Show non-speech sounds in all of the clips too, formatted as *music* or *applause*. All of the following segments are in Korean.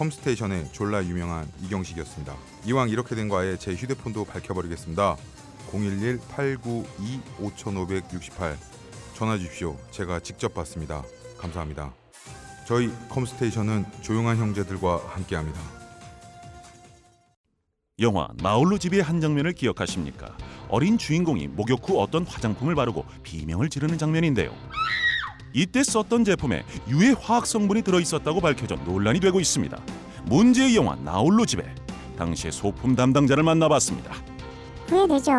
컴스테이션의 졸라 유명한 이경식이었습니다. 이왕 이렇게 된거 아예 제 휴대폰도 밝혀버리겠습니다. 011-892-5568 전화 주십시오. 제가 직접 받습니다. 감사합니다. 저희 컴스테이션은 조용한 형제들과 함께합니다. 영화 나홀로 집의 한 장면을 기억하십니까? 어린 주인공이 목욕 후 어떤 화장품을 바르고 비명을 지르는 장면인데요. 이때 썼던 제품에 유해 화학 성분이 들어 있었다고 밝혀져 논란이 되고 있습니다. 문제의 영화 나홀로 집에 당시의 소품 담당자를 만나봤습니다. 후회되죠.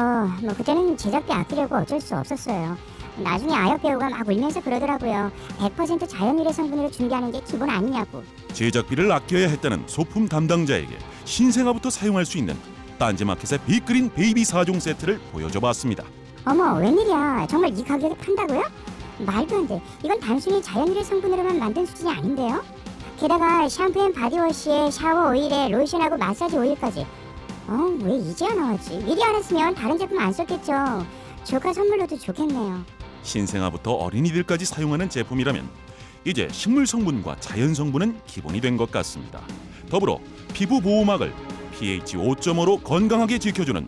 뭐 그때는 제작비 아끼려고 어쩔 수 없었어요. 나중에 아역 배우가 막 울면서 그러더라고요. 100% 자연유래 성분으로 준비하는 게 기본 아니냐고. 제작비를 아껴야 했다는 소품 담당자에게 신생아부터 사용할 수 있는 딴지마켓의 빅그린 베이비 4종 세트를 보여줘봤습니다. 어머 웬일이야. 정말 이 가격에 판다고요? 말도 안 돼. 이건 단순히 자연유래 성분으로만 만든 수준이 아닌데요. 게다가 샴푸 and 바디워시에 샤워 오일에 로션하고 마사지 오일까지. 어, 왜 이제야 나왔지? 미리 알았으면 다른 제품 안 썼겠죠. 조카 선물로도 좋겠네요. 신생아부터 어린이들까지 사용하는 제품이라면 이제 식물 성분과 자연 성분은 기본이 된 것 같습니다. 더불어 피부 보호막을 pH 5.5로 건강하게 지켜주는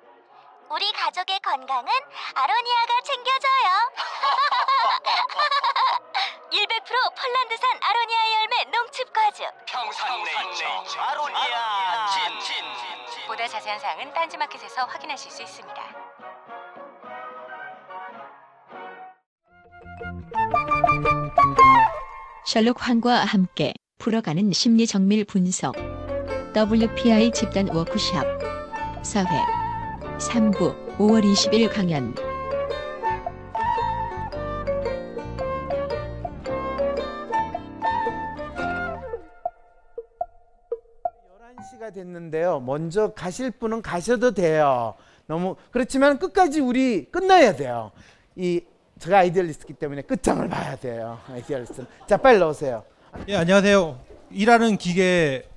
우리 가족의 건강은 아로니아가 챙겨줘요. *laughs* 100% 폴란드산 아로니아 열매 농축 과즙. 평산네이처. 아로니아 친 보다 자세한 사항은 딴지마켓에서 확인하실 수 있습니다. 셜록 환과 함께 풀어가는 심리 정밀 분석. WPI 집단 워크샵 4회 3부 5월 20일 강연 11시가 됐는데요. 먼저 가실 분은 가셔도 돼요. 너무 그렇지만 끝까지 우리 끝나야 돼요. 이 제가 idealist기 때문에 끝장을 봐야 돼요. idealist. 자, 빨리 넣으세요. 예 안녕하세요. 일하는 기계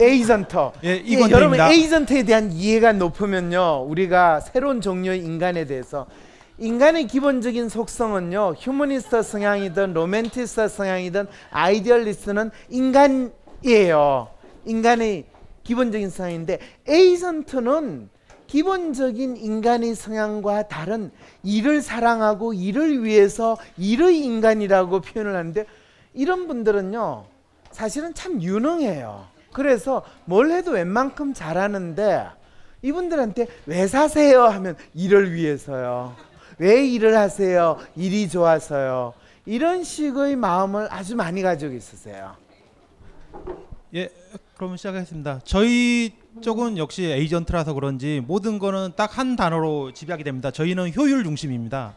에이전트. 예 예. 여러분 에이전트에 대한 이해가 높으면요. 우리가 새로운 종류의 인간에 대해서 인간의 기본적인 속성은요. 휴머니스트 성향이든 로맨티스트 성향이든 idealist는 인간이에요. 인간의 기본적인 성향인데 에이전트는 기본적인 인간의 성향과 다른 일을 사랑하고 일을 위해서 일의 인간이라고 표현을 하는데 이런 분들은요. 사실은 참 유능해요. 그래서 뭘 해도 웬만큼 잘하는데 이분들한테 왜 사세요 하면 일을 위해서요. 왜 일을 하세요? 일이 좋아서요. 이런 식의 마음을 아주 많이 가지고 있으세요. 예, 그럼 시작하겠습니다. 저희 쪽은 역시 에이전트라서 그런지 모든 거는 딱 한 단어로 집약이 됩니다. 저희는 효율 중심입니다.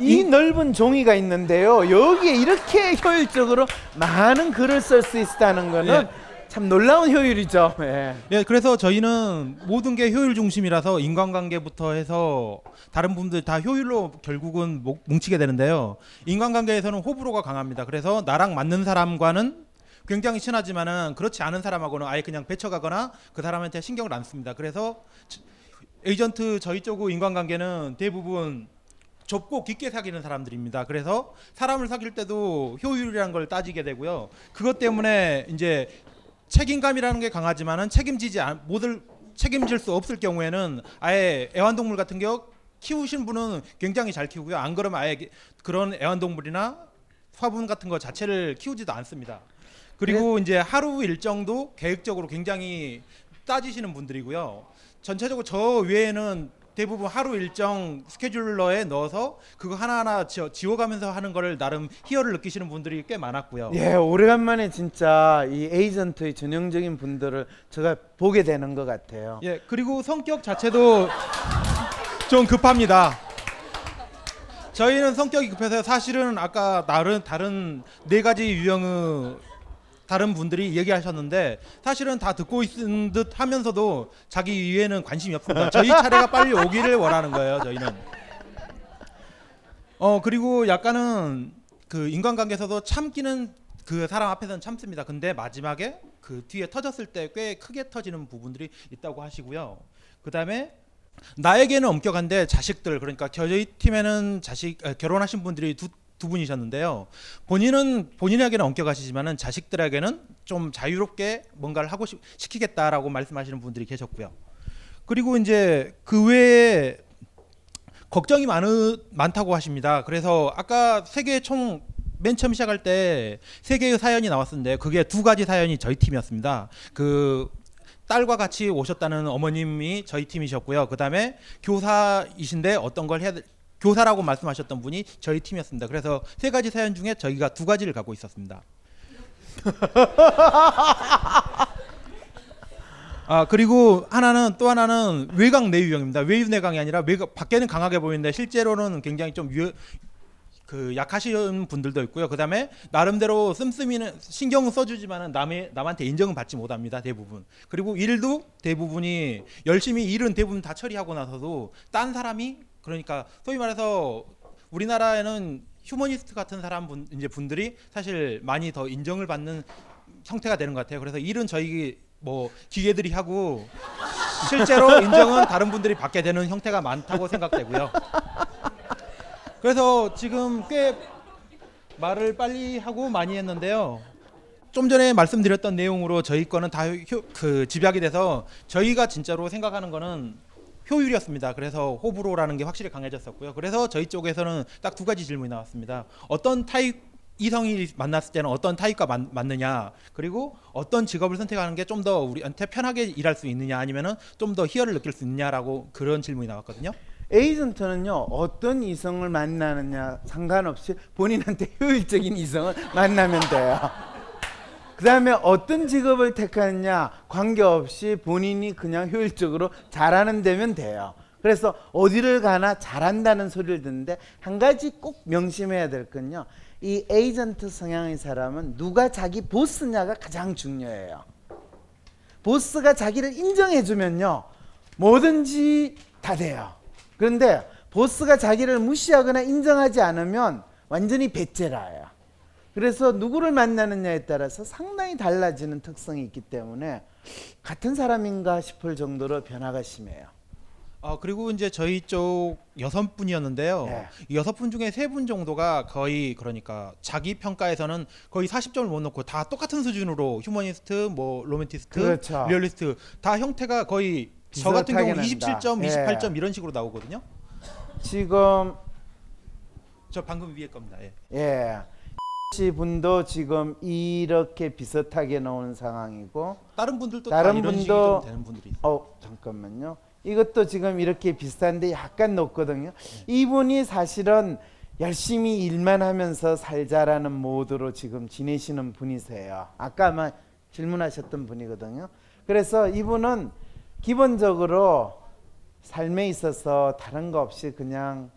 이 넓은 종이가 있는데요. 여기에 이렇게 효율적으로 많은 글을 쓸 수 있다는 거는 참 놀라운 효율이죠. 예. 예, 그래서 저희는 모든 게 효율 중심이라서 인간관계부터 해서 다른 분들 다 효율로 결국은 목- 뭉치게 되는데요. 인간관계에서는 호불호가 강합니다. 그래서 나랑 맞는 사람과는 굉장히 친하지만은 그렇지 않은 사람하고는 아예 그냥 배쳐가거나 그 사람한테 신경을 안 씁니다. 그래서 저- 에이전트 저희 쪽 인간관계는 대부분 좁고 깊게 사귀는 사람들입니다. 그래서 사람을 사귈 때도 효율이라는 걸 따지게 되고요. 그것 때문에 이제 책임감이라는 게 강하지만은 책임지지 않 모들 책임질 수 없을 경우에는 아예 애완동물 같은 경우 키우신 분은 굉장히 잘 키우고요. 안 그러면 아예 기- 그런 애완동물이나 화분 같은 거 자체를 키우지도 않습니다. 그리고 이제 하루 일정도 계획적으로 굉장히 따지시는 분들이고요. 전체적으로 저 외에는 대부분 하루 일정 스케줄러에 넣어서 그거 하나하나 지워, 지워 가면서 하는 거를 나름 희열을 느끼시는 분들이 꽤 많았고요. 예, 오래간만에 진짜 이 에이전트의 전형적인 분들을 제가 보게 되는 것 같아요. 예, 그리고 성격 자체도 좀 급합니다. 저희는 성격이 급해서 사실은 아까 다른 다른 네 가지 유형의 다른 분들이 얘기하셨는데 사실은 다 듣고 있는 듯 하면서도 자기 이해는 관심이 없습니다. 저희 *laughs* 차례가 빨리 오기를 원하는 거예요. 저희는. 어 그리고 약간은 그 인간관계에서도 참기는 그 사람 앞에서는 참습니다. 근데 마지막에 그 뒤에 터졌을 때 꽤 크게 터지는 부분들이 있다고 하시고요. 그 다음에 나에게는 엄격한데 자식들 그러니까 저희 팀에는 자식 아, 결혼하신 분들이 두, 두 분이셨는데요. 본인은 본인에게는 엄격하시지만은 자식들에게는 좀 자유롭게 뭔가를 하고 싶, 시키겠다라고 말씀하시는 분들이 계셨고요. 그리고 이제 그 외에 걱정이 많으, 많다고 하십니다. 그래서 아까 세계 총 맨 처음 시작할 때 세 개의 사연이 나왔었는데 그게 두 가지 사연이 저희 팀이었습니다. 그 딸과 같이 오셨다는 어머님이 저희 팀이셨고요. 그다음에 교사이신데 어떤 걸 해야 될- 교사라고 말씀하셨던 분이 저희 팀이었습니다. 그래서 세 가지 사연 중에 저희가 두 가지를 갖고 있었습니다. *laughs* 아 그리고 하나는 또 하나는 외강 내유형입니다. 외유 내강이 아니라 외곽 밖에는 강하게 보이는데 실제로는 굉장히 좀 유, 그 약하신 분들도 있고요. 그다음에 나름대로 씀씀이는 신경 써주지만은 남의 남한테 인정은 받지 못합니다. 대부분. 그리고 일도 대부분이 열심히 일은 대부분 다 처리하고 나서도 딴 사람이 그러니까 소위 말해서 우리나라에는 휴머니스트 같은 사람 분 이제 분들이 사실 많이 더 인정을 받는 형태가 되는 것 같아요. 그래서 일은 저희 뭐 기계들이 하고 실제로 *laughs* 인정은 다른 분들이 받게 되는 형태가 많다고 생각되고요. 그래서 지금 꽤 말을 빨리 하고 많이 했는데요. 좀 전에 말씀드렸던 내용으로 저희 거는 다 그 집약이 돼서 저희가 진짜로 생각하는 거는 효율이었습니다. 그래서 호불호라는 게 확실히 강해졌었고요. 그래서 저희 쪽에서는 딱 두 가지 질문이 나왔습니다. 어떤 타입 이성이 만났을 때는 어떤 타입과 맞, 맞느냐 그리고 어떤 직업을 선택하는 게 좀 더 우리한테 편하게 일할 수 있느냐 아니면은 좀 더 희열을 느낄 수 있느냐라고 그런 질문이 나왔거든요. 에이전트는요 어떤 이성을 만나느냐 상관없이 본인한테 *laughs* 효율적인 이성을 만나면 돼요. 그 다음에 어떤 직업을 택하느냐 관계없이 본인이 그냥 효율적으로 잘하는 데면 돼요. 그래서 어디를 가나 잘한다는 소리를 듣는데 한 가지 꼭 명심해야 될 건요. 이 에이전트 성향의 사람은 누가 자기 보스냐가 가장 중요해요. 보스가 자기를 인정해주면요 뭐든지 다 돼요. 그런데 보스가 자기를 무시하거나 인정하지 않으면 완전히 배째라예요. 그래서 누구를 만나느냐에 따라서 상당히 달라지는 특성이 있기 때문에 같은 사람인가 싶을 정도로 변화가 심해요. 아 그리고 이제 저희 쪽 여섯 분이었는데요. 네. 이 여섯 분 중에 세 분 정도가 거의 그러니까 자기 평가에서는 거의 40점을 못 놓고 다 똑같은 수준으로 휴머니스트, 뭐 로맨티스트, 그렇죠. 리얼리스트 다 형태가 거의 저 같은 경우 비슷하게 난다. 27점, 예. 28점 이런 식으로 나오거든요. 지금 저 방금 위에 겁니다. 예. 예. 씨 분도 지금 이렇게 비슷하게 나오는 상황이고 다른 분들도 다른 분도- 좀 되는 분들이 있어요. 어 잠깐만요. 이것도 지금 이렇게 비슷한데 약간 높거든요. 이분이 사실은 열심히 일만 하면서 살자라는 모드로 지금 지내시는 분이세요. 아까 아마 질문하셨던 분이거든요. 그래서 이분은 기본적으로 삶에 있어서 다른 거 없이 그냥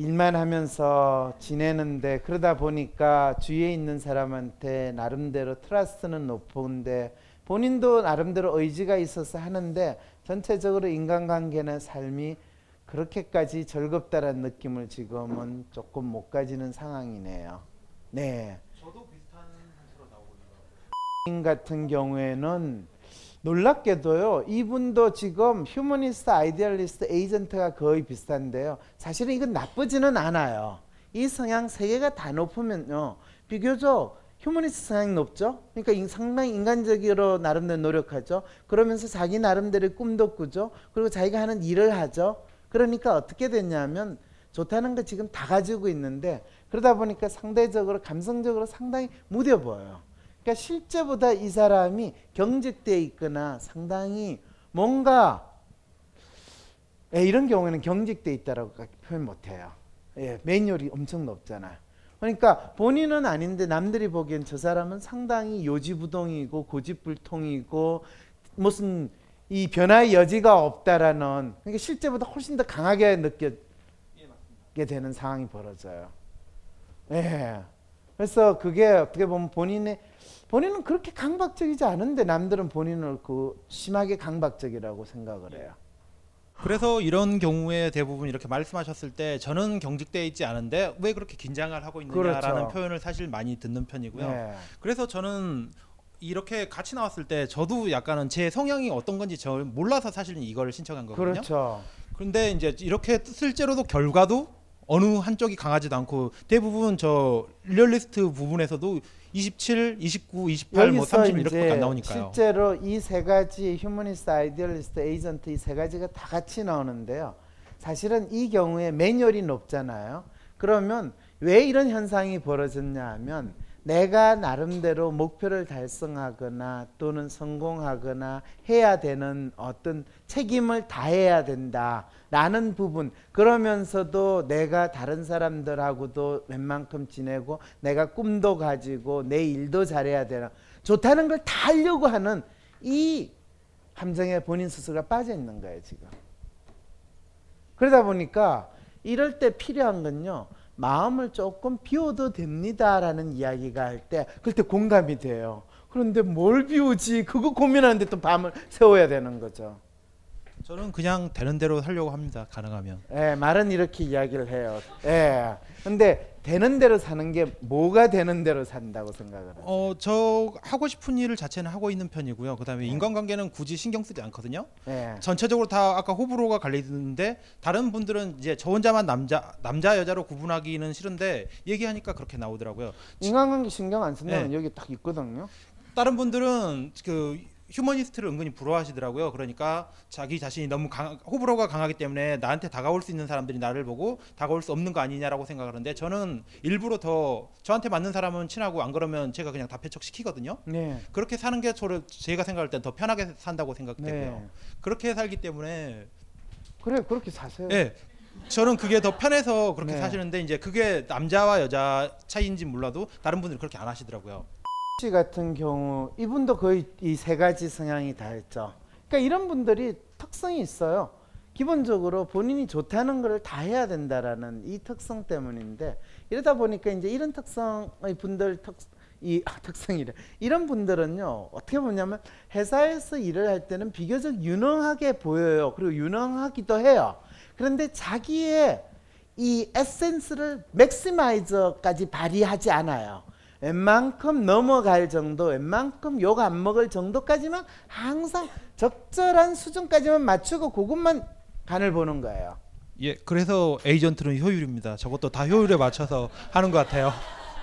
일만 하면서 지내는데 그러다 보니까 주위에 있는 사람한테 나름대로 트러스트는 높은데 본인도 나름대로 의지가 있어서 하는데 전체적으로 인간관계나 삶이 그렇게까지 즐겁다라는 느낌을 지금은 조금 못 가지는 상황이네요. 네. 저도 비슷한 상태로 나오고 인 *laughs* 같은 경우에는 놀랍게도요. 이분도 지금 휴머니스트, idealist, 에이전트가 거의 비슷한데요. 사실은 이건 나쁘지는 않아요. 이 성향 세 개가 다 높으면요. 비교적 휴머니스트 성향이 높죠. 그러니까 인- 상당히 인간적으로 나름대로 노력하죠. 그러면서 자기 나름대로 꿈도 꾸죠. 그리고 자기가 하는 일을 하죠. 그러니까 어떻게 됐냐면 좋다는 거 지금 다 가지고 있는데 그러다 보니까 상대적으로 감성적으로 상당히 무뎌 보여요. 그러니까 실제보다 이 사람이 경직돼 있거나 상당히 뭔가 예, 이런 경우에는 경직돼 있다라고 표현 못해요. 예, 매뉴얼이 엄청 높잖아요. 그러니까 본인은 아닌데 남들이 보기엔 저 사람은 상당히 요지부동이고 고집불통이고 무슨 이 변화의 여지가 없다라는 그러니까 실제보다 훨씬 더 강하게 느껴게 되는 상황이 벌어져요. 예. 그래서 그게 어떻게 보면 본인의 본인은 그렇게 강박적이지 않은데 남들은 본인을 그 심하게 강박적이라고 생각을 해요. 그래서 이런 경우에 대부분 이렇게 말씀하셨을 때 저는 경직돼 있지 않은데 왜 그렇게 긴장을 하고 있느냐라는 그렇죠. 표현을 사실 많이 듣는 편이고요. 네. 그래서 저는 이렇게 같이 나왔을 때 저도 약간은 제 성향이 어떤 건지 저 몰라서 사실은 이걸 신청한 거거든요. 그렇죠. 그런데 이제 이렇게 실제로도 결과도 어느 한쪽이 강하지도 않고 대부분 저 리얼리스트 부분에서도 27, 29, 28, 뭐 여기서 30 이렇게밖에 이제 안 나오니까요. 실제로 이 세 가지 휴머니스트, idealist, 에이전트 이 세 가지가 다 같이 나오는데요. 사실은 이 경우에 매뉴얼이 높잖아요. 그러면 왜 이런 현상이 벌어졌냐 하면 내가 나름대로 목표를 달성하거나 또는 성공하거나 해야 되는 어떤 책임을 다해야 된다라는 부분. 그러면서도 내가 다른 사람들하고도 웬만큼 지내고 내가 꿈도 가지고 내 일도 잘해야 되나. 좋다는 걸 다 하려고 하는 이 함정에 본인 스스로가 빠져 있는 거예요 지금. 그러다 보니까 이럴 때 필요한 건요 마음을 조금 비워도 됩니다라는 이야기가 할 때 그럴 때 공감이 돼요. 그런데 뭘 비우지? 그거 고민하는데 또 밤을 세워야 되는 거죠. 저는 그냥 되는 대로 하려고 합니다. 가능하면. 예, 말은 이렇게 이야기를 해요. 예. 근데 되는 대로 사는 게 뭐가 되는 대로 산다고 생각을 해요. 어, 저 하고 싶은 일을 자체는 하고 있는 편이고요. 그다음에 인간관계는 굳이 신경 쓰지 않거든요. 예. 전체적으로 다 아까 호불호가 갈려 있는데 다른 분들은 이제 저 혼자만 남자 남자 여자로 구분하기는 싫은데 얘기하니까 그렇게 나오더라고요. 인간관계 신경 안 쓴다면 네. 여기 딱 있거든요. 다른 분들은 그 휴머니스트를 은근히 부러워하시더라고요. 그러니까 자기 자신이 너무 강, 호불호가 강하기 때문에 나한테 다가올 수 있는 사람들이 나를 보고 다가올 수 없는 거 아니냐라고 생각하는데 저는 일부러 더 저한테 맞는 사람은 친하고 안 그러면 제가 그냥 다 배척시키거든요. 네. 그렇게 사는 게 저를 제가 생각할 땐 더 편하게 산다고 생각되고요. 네. 그렇게 살기 때문에 그래 그렇게 사세요. 예. 저는 그게 더 편해서 그렇게 네. 사시는데 이제 그게 남자와 여자 차이인지 몰라도 다른 분들은 그렇게 안 하시더라고요. 씨 같은 경우 이분도 거의 이 세 가지 성향이 다 있죠. 그러니까 이런 분들이 특성이 있어요. 기본적으로 본인이 좋다는 것을 다 해야 된다라는 이 특성 때문인데 이러다 보니까 이제 이런 특성의 분들 특, 이 아, *laughs* 특성이래. 이런 분들은요 어떻게 보냐면 회사에서 일을 할 때는 비교적 유능하게 보여요. 그리고 유능하기도 해요. 그런데 자기의 이 에센스를 맥시마이저까지 발휘하지 않아요. 웬만큼 넘어갈 정도, 웬만큼 욕 안 먹을 정도까지만 항상 적절한 수준까지만 맞추고 그것만 간을 보는 거예요. 예, 그래서 에이전트는 효율입니다. 저것도 다 효율에 맞춰서 하는 것 같아요.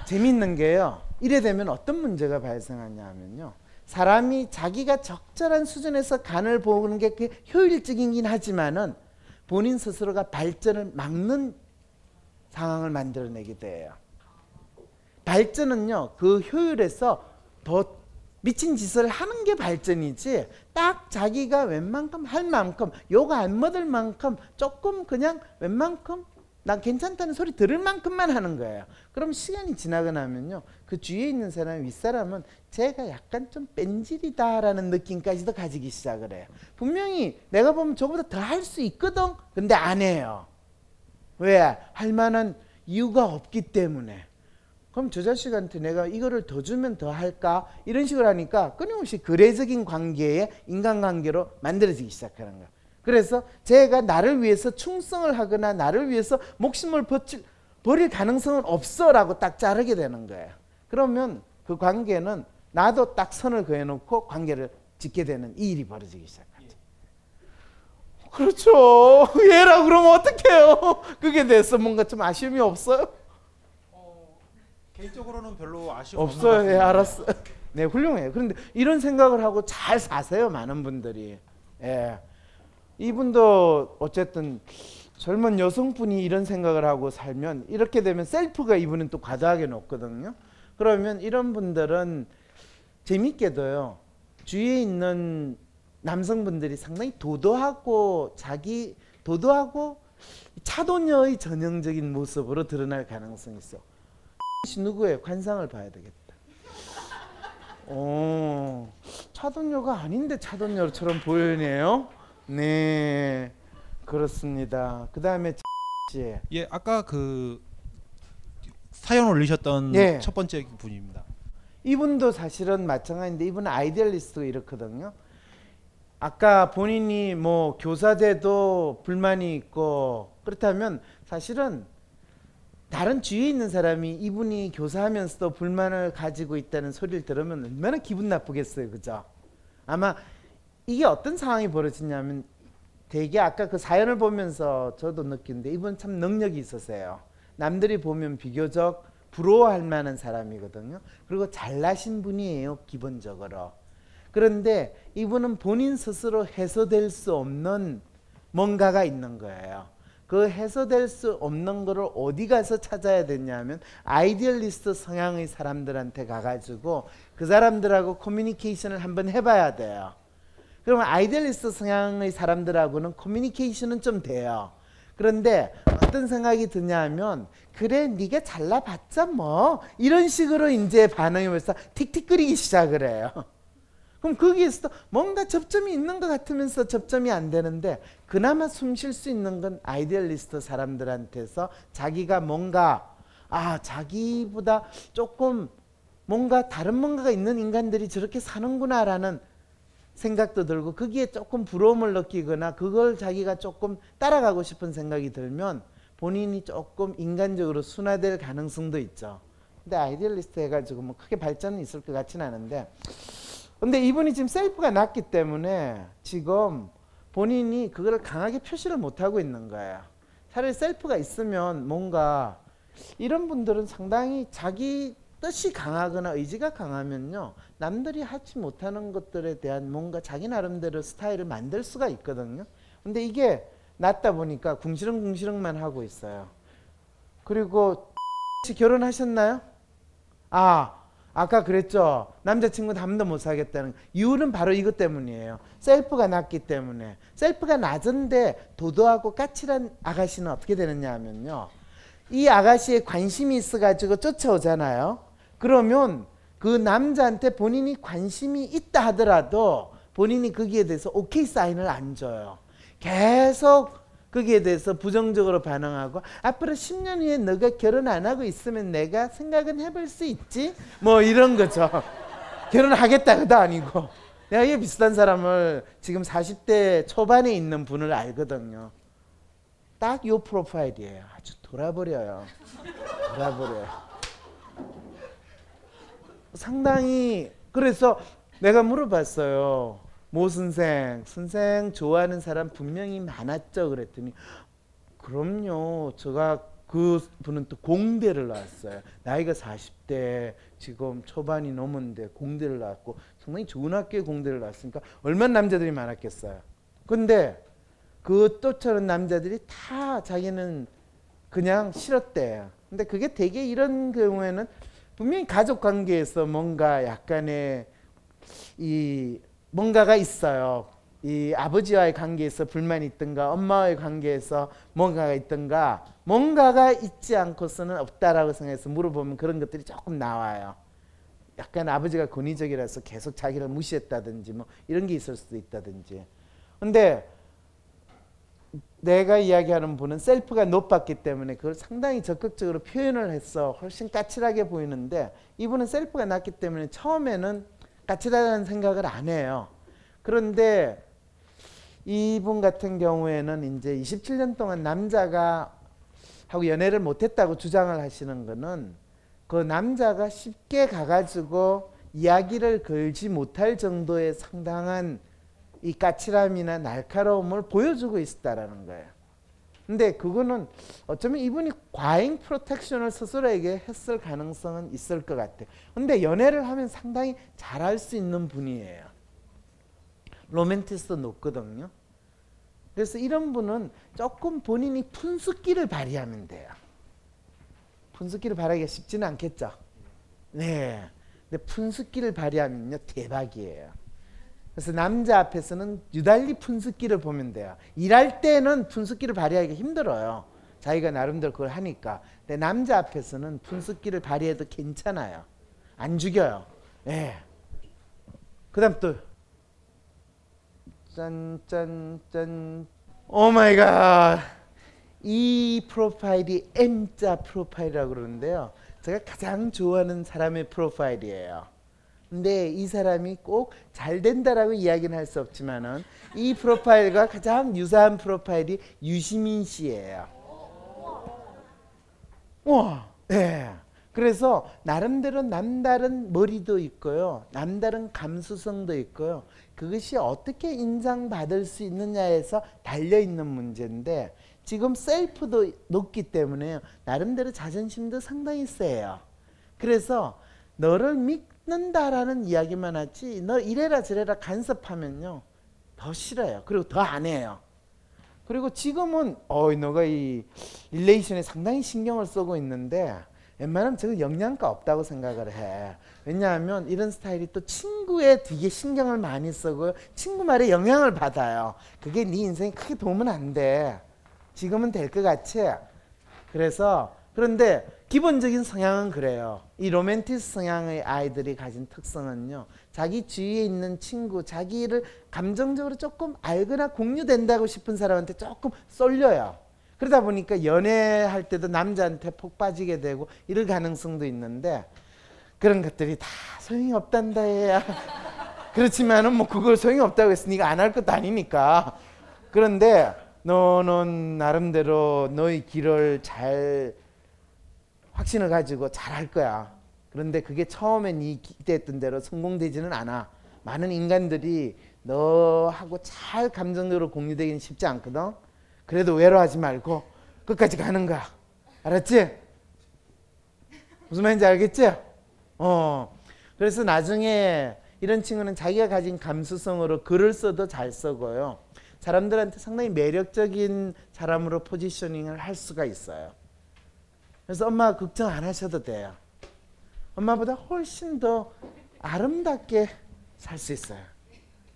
재밌는 게요. 이래 되면 어떤 문제가 발생하냐 하면요. 사람이 자기가 적절한 수준에서 간을 보는 게그 효율적이긴 하지만은 본인 스스로가 발전을 막는 상황을 만들어내게 돼요. 발전은요, 그 효율에서 더 미친 짓을 하는 게 발전이지, 딱 자기가 웬만큼 할 만큼, 욕안 먹을 만큼, 조금 그냥 웬만큼 난 괜찮다는 소리 들을 만큼만 하는 거예요. 그럼 시간이 지나고 나면요. 그 주위에 있는 사람, 윗사람은 제가 약간 좀 뺀질이다라는 느낌까지도 가지기 시작을 해요. 분명히 내가 보면 저보다 더 할 수 있거든. 근데 안 해요. 왜? 할 만한 이유가 없기 때문에. 그럼 저 자식한테 내가 이거를 더 주면 더 할까? 이런 식으로 하니까 끊임없이 거래적인 관계에 인간관계로 만들어지기 시작하는 거예요. 그래서 제가 나를 위해서 충성을 하거나 나를 위해서 목숨을 버칠, 버릴 가능성은 없어라고 딱 자르게 되는 거예요. 그러면 그 관계는 나도 딱 선을 그어놓고 관계를 짓게 되는 이 일이 벌어지기 시작하죠. 그렇죠. *laughs* 얘라 그러면 어떡해요? 그게 돼서 뭔가 좀 아쉬움이 없어요? 개인적으로는 별로 아쉬움 없어요. 예, 알았어. 네, 훌륭해요. 그런데 이런 생각을 하고 잘 사세요, 많은 분들이. 예. 이분도 어쨌든 젊은 여성분이 이런 생각을 하고 살면 이렇게 되면 셀프가 이분은 또 과다하게 높거든요. 그러면 이런 분들은 재밌게도요. 주위에 있는 남성분들이 상당히 도도하고 자기 도도하고 차도녀의 전형적인 모습으로 드러날 가능성이 있어. 씨 누구예요? 관상을 봐야 되겠다. 어, 차돈녀가 아닌데 차돈녀처럼 보이네요. 네, 그렇습니다. 그 다음에 씨, 예, 아까 그 사연 올리셨던 예. 첫 번째 분입니다. 이분도 사실은 마찬가지인데 이분은 아이디얼리스트가 이렇거든요. 아까 본인이 뭐 교사돼도 불만이 있고 그렇다면 사실은 다른 주위에 있는 사람이 이분이 교사하면서도 불만을 가지고 있다는 소리를 들으면 얼마나 기분 나쁘겠어요, 그죠? 아마 이게 어떤 상황이 벌어지냐면 되게 아까 그 사연을 보면서 저도 느끼는데 이분 참 능력이 있으세요. 남들이 보면 비교적 부러워할 만한 사람이거든요. 그리고 잘나신 분이에요, 기본적으로. 그런데 이분은 본인 스스로 해소될 수 없는 뭔가가 있는 거예요. 그 해소될 수 없는 거를 어디 가서 찾아야 되냐면 idealist 성향의 사람들한테 가가지고 그 사람들하고 커뮤니케이션을 한번 해봐야 돼요. 그러면 idealist 성향의 사람들하고는 커뮤니케이션은 좀 돼요. 그런데 어떤 생각이 드냐면 그래 네가 잘나봤자 뭐 이런 식으로 이제 반응이 벌써 틱틱거리기 시작을 해요. *laughs* 그럼 거기에서 뭔가 접점이 있는 것 같으면서 접점이 안 되는데 그나마 숨 쉴 수 있는 건 idealist 사람들한테서 자기가 뭔가 아 자기보다 조금 뭔가 다른 뭔가가 있는 인간들이 저렇게 사는구나라는 생각도 들고 거기에 조금 부러움을 느끼거나 그걸 자기가 조금 따라가고 싶은 생각이 들면 본인이 조금 인간적으로 순화될 가능성도 있죠. 근데 idealist 해가지고 뭐 크게 발전은 있을 것 같지는 않은데 근데 이분이 지금 self가 낮기 때문에 지금 본인이 그걸 강하게 표시를 못 하고 있는 거예요. 차라리 self가 있으면 뭔가 이런 분들은 상당히 자기 뜻이 강하거나 의지가 강하면요 남들이 하지 못하는 것들에 대한 뭔가 자기 나름대로 스타일을 만들 수가 있거든요. 근데 이게 낮다 보니까 궁시렁궁시렁만 하고 있어요. 그리고 *laughs* 혹시 결혼하셨나요? 아 아까 그랬죠. 남자친구는 한 번도 못 사겠다는 이유는 바로 이것 때문이에요. 셀프가 낮기 때문에. 셀프가 낮은데 도도하고 까칠한 아가씨는 어떻게 되느냐 하면요. 이 아가씨에 관심이 있어가지고 쫓아오잖아요. 그러면 그 남자한테 본인이 관심이 있다 하더라도 본인이 거기에 대해서 오케이 사인을 안 줘요. 계속 거기에 대해서 부정적으로 반응하고 앞으로 10년 후에 너가 결혼 안 하고 있으면 내가 생각은 해볼 수 있지? 뭐 이런 거죠. *laughs* 결혼하겠다고도 아니고 내가 이 비슷한 사람을 지금 40대 초반에 있는 분을 알거든요. 딱 요 프로파일이에요. 아주 돌아버려요. 돌아버려요. 상당히 그래서 내가 물어봤어요. 모 선생, 선생 좋아하는 사람 분명히 많았죠. 그랬더니 그럼요. 제가 그 분은 또 공대를 나왔어요. 나이가 40대 지금 초반이 넘었는데 공대를 나왔고 상당히 좋은 학교에 공대를 나왔으니까 얼마나 남자들이 많았겠어요. 근데 그 또처럼 남자들이 다 자기는 그냥 싫었대. 근데 그게 되게 이런 경우에는 분명히 가족 관계에서 뭔가 약간의 이 뭔가가 있어요. 이 아버지와의 관계에서 불만이 있든가 엄마와의 관계에서 뭔가가 있든가 뭔가가 있지 않고서는 없다라고 생각해서 물어보면 그런 것들이 조금 나와요. 약간 아버지가 권위적이라서 계속 자기를 무시했다든지 뭐 이런 게 있을 수도 있다든지. 근데 내가 이야기하는 분은 셀프가 높았기 때문에 그걸 상당히 적극적으로 표현을 해서 훨씬 까칠하게 보이는데 이분은 셀프가 낮기 때문에 처음에는 까칠하다는 생각을 안 해요. 그런데 이분 같은 경우에는 이제 27년 동안 남자가 하고 연애를 못했다고 주장을 하시는 거는 그 남자가 쉽게 가가지고 이야기를 걸지 못할 정도의 상당한 이 까칠함이나 날카로움을 보여주고 있었다라는 거예요. 근데 그거는 어쩌면 이분이 과잉 프로텍션을 스스로에게 했을 가능성은 있을 것 같아요. 근데 연애를 하면 상당히 잘할 수 있는 분이에요. 로맨티스도 높거든요. 그래서 이런 분은 조금 본인이 푼숙기를 발휘하면 돼요. 푼숙기를 발휘하기가 쉽지는 않겠죠. 네. 근데 푼숙기를 발휘하면요 대박이에요. 그래서 남자 앞에서는 유달리 푼숙기를 보면 돼요. 일할 때는 푼숙기를 발휘하기가 힘들어요. 자기가 나름대로 그걸 하니까. 근데 남자 앞에서는 푼숙기를 발휘해도 괜찮아요. 안 죽여요. 예. 네. 그다음 또 짠 짠 짠 oh my god. 이 프로파일이 M자 프로파일이라고 그러는데요. 제가 가장 좋아하는 사람의 프로파일이에요. 근데 이 사람이 꼭 잘 된다라고 이야기는 할 수 없지만은 이 프로파일과 가장 유사한 프로파일이 유시민 씨예요. 와, 예. 네. 그래서 나름대로 남다른 머리도 있고요. 남다른 감수성도 있고요. 그것이 어떻게 인정받을 수 있느냐에서 달려 있는 문제인데 지금 셀프도 높기 때문에 나름대로 자존심도 상당히 세요. 그래서 너를 믿 는다라는 이야기만 하지 너 이래라 저래라 간섭하면요 더 싫어요. 그리고 더 안 해요. 그리고 지금은 어 너가 이 relation에 상당히 신경을 쓰고 있는데 웬만하면 저거 영양가 없다고 생각을 해. 왜냐하면 이런 스타일이 또 친구에 되게 신경을 많이 쓰고 친구 말에 영향을 받아요. 그게 네 인생에 크게 도움은 안 돼. 지금은 될 것 같지? 그래서 그런데 기본적인 성향은 그래요. 이 로맨티스트 성향의 아이들이 가진 특성은요. 자기 주위에 있는 친구, 자기를 감정적으로 조금 알거나 공유된다고 싶은 사람한테 조금 쏠려요. 그러다 보니까 연애할 때도 남자한테 폭 빠지게 되고 이럴 가능성도 있는데 그런 것들이 다 소용이 없단다 해야 *laughs* 그렇지만은 뭐 그걸 소용이 없다고 했으니까 안할 것도 아니니까 그런데 너는 나름대로 너의 길을 잘 확신을 가지고 잘할 거야 그런데 그게 처음엔 이 기대했던 대로 성공되지는 않아 많은 인간들이 너하고 잘 감정적으로 공유되기는 쉽지 않거든 그래도 외로워하지 말고 끝까지 가는 거야. 알았지? 무슨 말인지 알겠지? 어. 그래서 나중에 이런 친구는 자기가 가진 감수성으로 글을 써도 잘 쓰고요. 사람들한테 상당히 매력적인 사람으로 포지셔닝을 할 수가 있어요. 그래서 엄마 걱정 안 하셔도 돼요. 엄마보다 훨씬 더 아름답게 살 수 있어요.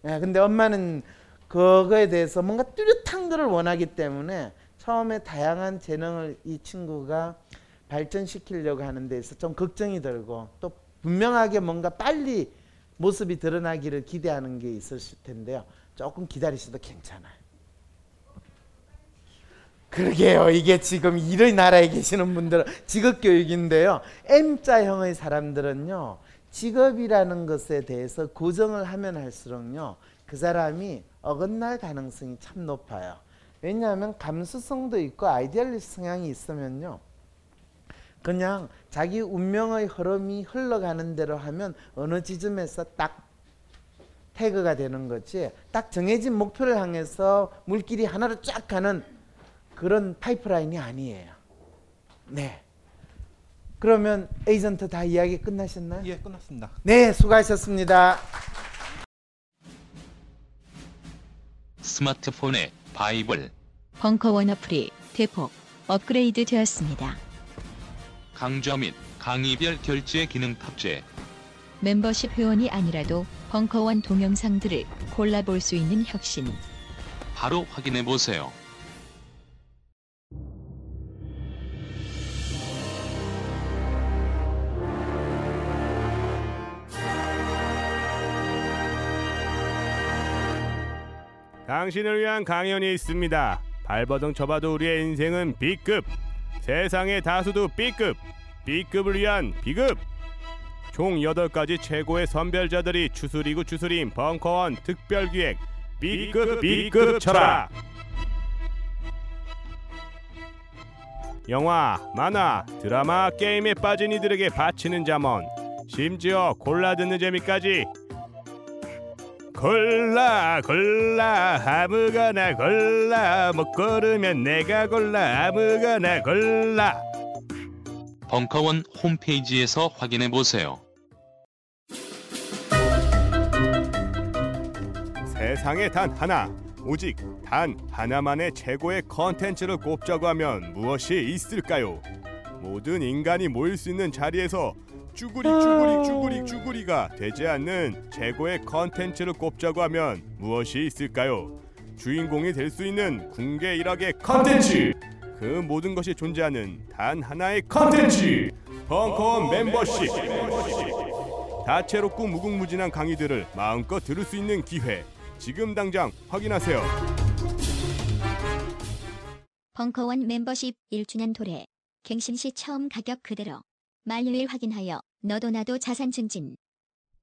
예, 근데 엄마는 그거에 대해서 뭔가 뚜렷한 것을 원하기 때문에 처음에 다양한 재능을 이 친구가 발전시키려고 하는 데서 좀 걱정이 들고 또 분명하게 뭔가 빨리 모습이 드러나기를 기대하는 게 있으실 텐데요. 조금 기다리셔도 괜찮아요. 그러게요. 이게 지금 이런 나라에 계시는 분들은 직업 교육인데요. M자형의 사람들은요. 직업이라는 것에 대해서 고정을 하면 할수록요. 그 사람이 어긋날 가능성이 참 높아요. 왜냐하면 감수성도 있고 idealist 성향이 있으면요. 그냥 자기 운명의 흐름이 흘러가는 대로 하면 어느 지점에서 딱 태그가 되는 거지 딱 정해진 목표를 향해서 물길이 하나로 쫙 가는 그런 파이프라인이 아니에요. 네. 그러면 에이전트 다 이야기 끝나셨나요? 예, 끝났습니다. 네, 수고하셨습니다. 스마트폰의 바이블 벙커원 어플이 대폭 업그레이드 되었습니다. 강좌 및 강의별 결제 기능 탑재 멤버십 회원이 아니라도 벙커원 동영상들을 골라볼 수 있는 혁신. 바로 확인해 보세요. 당신을 위한 강연이 있습니다. 발버둥 쳐봐도 우리의 인생은 B급. 세상의 다수도 B급. B급을 위한 B급. 총 8가지 최고의 선별자들이 추스리고 추스린 벙커원 특별기획 B급 B급 철학. 영화, 만화, 드라마, 게임에 빠진 이들에게 바치는 잠언. 심지어 골라 듣는 재미까지 골라 골라 아무거나 골라 못 고르면 내가 골라 아무거나 골라 벙커원 홈페이지에서 확인해 보세요. 세상에 단 하나 오직 단 하나만의 최고의 컨텐츠를 꼽자고 하면 무엇이 있을까요? 모든 인간이 모일 수 있는 자리에서 쭈구리 쭈구리 쭈구리 쭈구리가 되지 않는 최고의 컨텐츠를 꼽자고 하면 무엇이 있을까요? 주인공이 될 수 있는 군계일학의 컨텐츠 그 모든 것이 존재하는 단 하나의 컨텐츠 벙커원 멤버십 다채롭고 무궁무진한 강의들을 마음껏 들을 수 있는 기회 지금 당장 확인하세요. 벙커원 멤버십 1주년 도래. 갱신 시 처음 가격 그대로. 만료일 확인하여 너도 나도 자산 증진.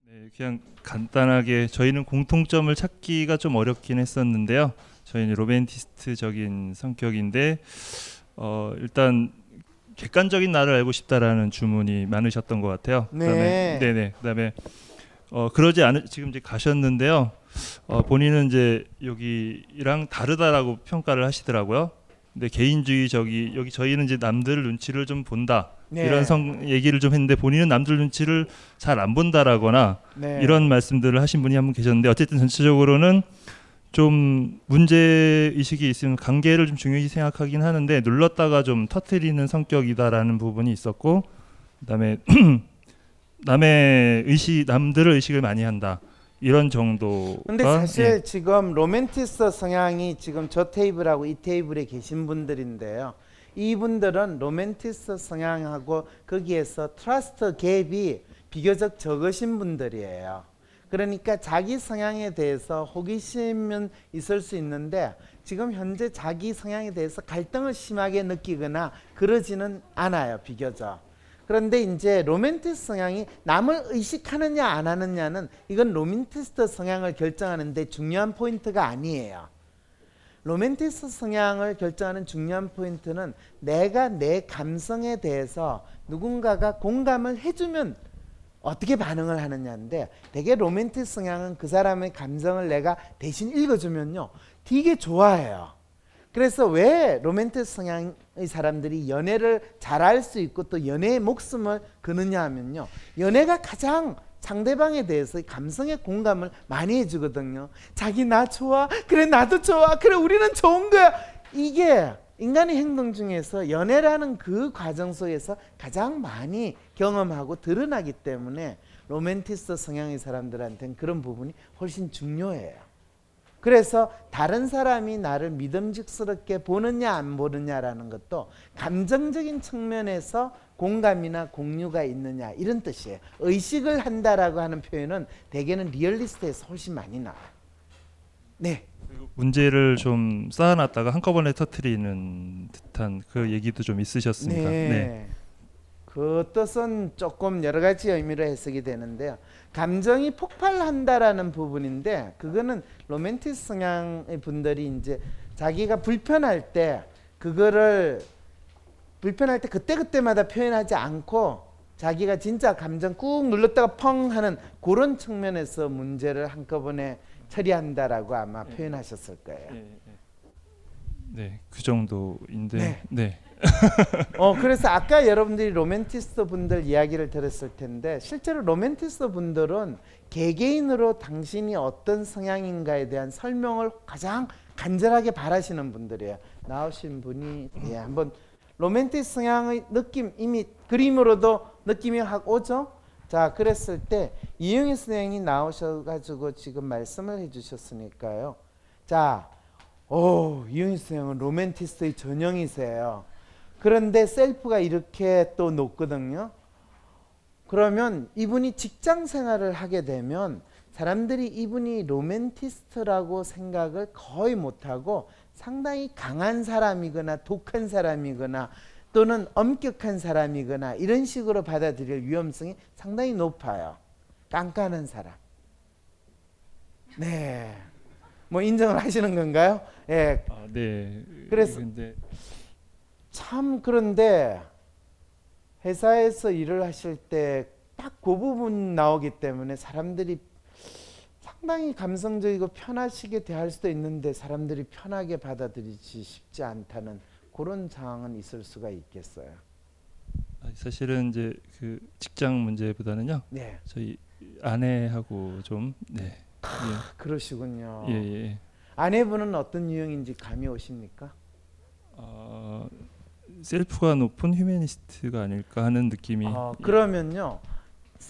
네, 그냥 간단하게 저희는 공통점을 찾기가 좀 어렵긴 했었는데요. 저희는 로맨티스트적인 성격인데 어, 일단 객관적인 나를 알고 싶다라는 주문이 많으셨던 것 같아요. 네. 그다음에 네네 그다음에 어, 그러지 않으 지금 이제 가셨는데요. 어, 본인은 이제 여기랑 다르다라고 평가를 하시더라고요. 근데 개인주의적이 여기 저희는 이제 남들 눈치를 좀 본다 네. 이런 성 얘기를 좀 했는데 본인은 남들 눈치를 잘 안 본다라거나 네. 이런 말씀들을 하신 분이 한 분 계셨는데 어쨌든 전체적으로는 좀 문제 의식이 있으면 관계를 좀 중요시 생각하긴 하는데 눌렀다가 좀 터트리는 성격이다라는 부분이 있었고 그다음에 *clears throat* 남의 의식 남들의 의식을 많이 한다 이런 정도가 근데 사실 예. 지금 로맨티스트 성향이 지금 저 테이블하고 이 테이블에 계신 분들인데요. 이분들은 로맨티스트 성향하고 거기에서 trust gap이 비교적 적으신 분들이에요. 그러니까 자기 성향에 대해서 호기심은 있을 수 있는데 지금 현재 자기 성향에 대해서 갈등을 심하게 느끼거나 그러지는 않아요. 비교적. 그런데 이제 로맨티스트 성향이 남을 의식하느냐 안 하느냐는 이건 로맨티스트 성향을 결정하는데 중요한 포인트가 아니에요. 로맨티스트 성향을 결정하는 중요한 포인트는 내가 내 감성에 대해서 누군가가 공감을 해주면 어떻게 반응을 하느냐인데 되게 로맨티스트 성향은 그 사람의 감성을 내가 대신 읽어주면요 되게 좋아해요. 그래서 왜 로맨티스트 성향의 사람들이 연애를 잘할 수 있고 또 연애의 목숨을 거느냐 하면요 연애가 가장 상대방에 대해서 감성의 공감을 많이 해주거든요. 자기 나 좋아? 그래 나도 좋아. 그래 우리는 좋은 거야. 이게 인간의 행동 중에서 연애라는 그 과정 속에서 가장 많이 경험하고 드러나기 때문에 로맨티스트 성향의 사람들한테는 그런 부분이 훨씬 중요해요. 그래서 다른 사람이 나를 믿음직스럽게 보느냐 안 보느냐라는 것도 감정적인 측면에서 공감이나 공유가 있느냐 이런 뜻이에요. 의식을 한다라고 하는 표현은 대개는 리얼리스트에서 훨씬 많이 나와요. 네. 문제를 좀 쌓아놨다가 한꺼번에 터트리는 듯한 그 얘기도 좀 있으셨습니다. 네. 네. 그 뜻은 조금 여러 가지 의미로 해석이 되는데요. 감정이 폭발한다라는 부분인데 그거는 로맨티스 성향의 분들이 이제 자기가 불편할 때 그거를 불편할 때 그때 그때마다 표현하지 않고 자기가 진짜 감정 꾹 눌렀다가 펑 하는 그런 측면에서 문제를 한꺼번에 처리한다라고 아마 표현하셨을 거예요. 네, 그 정도인데. 네. 네. *laughs* 어 그래서 아까 여러분들이 로맨티스트 분들 이야기를 들었을 텐데 실제로 로맨티스트 분들은 개개인으로 당신이 어떤 성향인가에 대한 설명을 가장 간절하게 바라시는 분들이에요. 나오신 분이 예, 한번 로맨티스트 성향의 느낌 이미 그림으로도 느낌이 확 오죠. 자, 그랬을 때 이영희 선생님이 나오셔가지고 지금 말씀을 해주셨으니까요. 자, 오, 이영희 선생님은 로맨티스트의 전형이세요. 그런데 self가 이렇게 또 높거든요. 그러면 이분이 직장 생활을 하게 되면 사람들이 이분이 로맨티스트라고 생각을 거의 못하고 상당히 강한 사람이거나 독한 사람이거나 또는 엄격한 사람이거나 이런 식으로 받아들일 위험성이 상당히 높아요. 깐깐한 사람. 네. 뭐 인정을 하시는 건가요? 예. 아, 네. 그래서 근데 참 그런데 회사에서 일을 하실 때 딱 그 부분 나오기 때문에 사람들이 상당히 감성적이고 편하시게 대할 수도 있는데 사람들이 편하게 받아들이지 쉽지 않다는 그런 상황은 있을 수가 있겠어요. 아, 사실은 이제 그 직장 문제보다는요. 네. 저희 아내하고 좀 네. 그러시군요. 예, 예. 아내분은 어떤 유형인지 감이 오십니까? 어, 셀프가 높은 휴머니스트가 아닐까 하는 느낌이 어, 그러면요.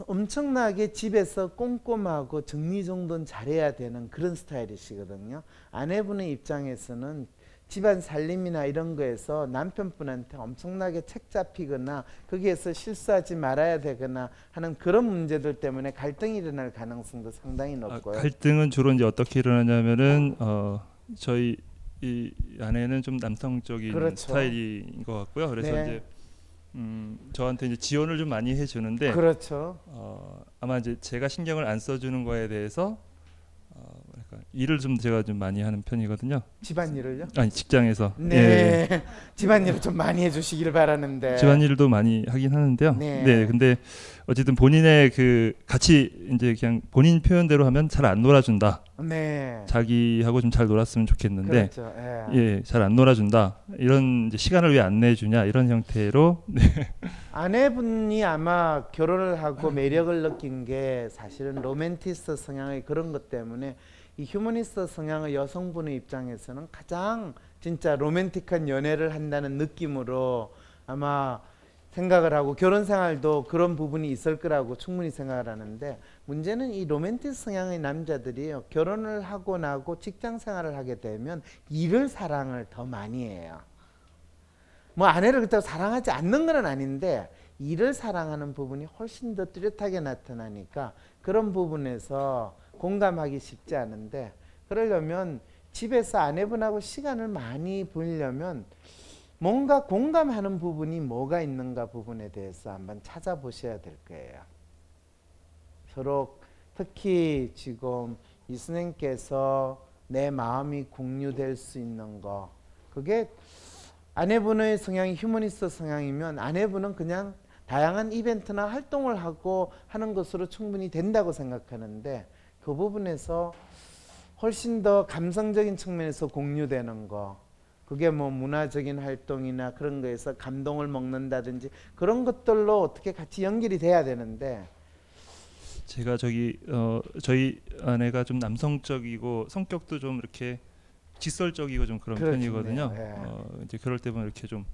엄청나게 집에서 꼼꼼하고 정리정돈 잘해야 되는 그런 스타일이시거든요. 아내분의 입장에서는 집안 살림이나 이런 거에서 남편분한테 엄청나게 책 잡히거나 거기에서 실수하지 말아야 되거나 하는 그런 문제들 때문에 갈등이 일어날 가능성도 상당히 아, 높고요. 갈등은 주로 이제 어떻게 일어나냐면은 어, 저희 이 아내는 좀 남성적인 그렇죠. 스타일인 것 같고요. 그래서 네. 이제 음, 저한테 이제 지원을 좀 많이 해주는데 그렇죠. 어, 아마 이제 제가 신경을 안 써주는 거에 대해서 어, 뭐랄까, 일을 좀 제가 좀 많이 하는 편이거든요. 집안일을요? 아니 직장에서. 네. 예, 예. *laughs* 집안일을 좀 많이 해주시길 바라는데. 집안일도 많이 하긴 하는데요. 네. 네. 근데 어쨌든 본인의 그 같이 이제 그냥 본인 표현대로 하면 잘 안 놀아준다. 네. 자기하고 좀 잘 놀았으면 좋겠는데 그렇죠. 예, 잘안 놀아준다. 이런 시간을 왜 안 내주냐 이런 형태로 네. *laughs* 아내분이 아마 결혼을 하고 매력을 느낀 게 사실은 로맨티스트 성향의 그런 것 때문에 이 휴머니스트 성향의 여성분의 입장에서는 가장 진짜 로맨틱한 연애를 한다는 느낌으로 아마 생각을 하고 결혼 생활도 그런 부분이 있을 거라고 충분히 생각을 하는데 문제는 이 로맨티스 성향의 남자들이요 결혼을 하고 나고 직장 생활을 하게 되면 일을 사랑을 더 많이 해요. 뭐 아내를 그렇다고 사랑하지 않는 건 아닌데 일을 사랑하는 부분이 훨씬 더 뚜렷하게 나타나니까 그런 부분에서 공감하기 쉽지 않은데 그러려면 집에서 아내분하고 시간을 많이 보내려면 뭔가 공감하는 부분이 뭐가 있는가 부분에 대해서 한번 찾아보셔야 될 거예요. 서로 특히 지금 이 선생님께서 내 마음이 공유될 수 있는 거 그게 아내분의 성향이 휴머니스트 성향이면 아내분은 그냥 다양한 이벤트나 활동을 하고 하는 것으로 충분히 된다고 생각하는데 그 부분에서 훨씬 더 감성적인 측면에서 공유되는 거 그게 뭐 문화적인 활동이나 그런 거에서 감동을 먹는다든지 그런 것들로 어떻게 같이 연결이 돼야 되는데 제가 저기 어, 저희 아내가 좀 남성적이고 성격도 좀 이렇게 직설적이고 좀 그런 그렇겠네요. 편이거든요. 예. 어, 이제 그럴 때 보면 이렇게 좀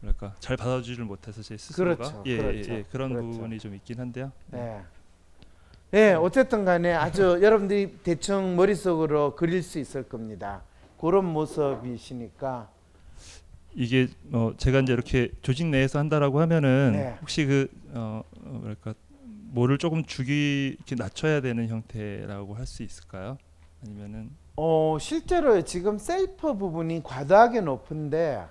뭐랄까 잘 받아주지를 못해서 제 스스로가 그렇죠, 예, 그렇죠, 예, 예, 그런 그렇죠. 부분이 좀 있긴 한데요. 네. 네, 어쨌든 간에 아주 *laughs* 여러분들이 대충 머릿속으로 그릴 수 있을 겁니다. 그런 모습이시니까 이게 어 제가 이제 이렇게 조직 내에서 한다라고 하면은 네. 혹시 그 어, 어, 뭐랄까 뭐를 조금 주기 이렇게 낮춰야 되는 형태라고 할 수 있을까요? 아니면은 어, 실제로 지금 셀프 부분이 과도하게 높은데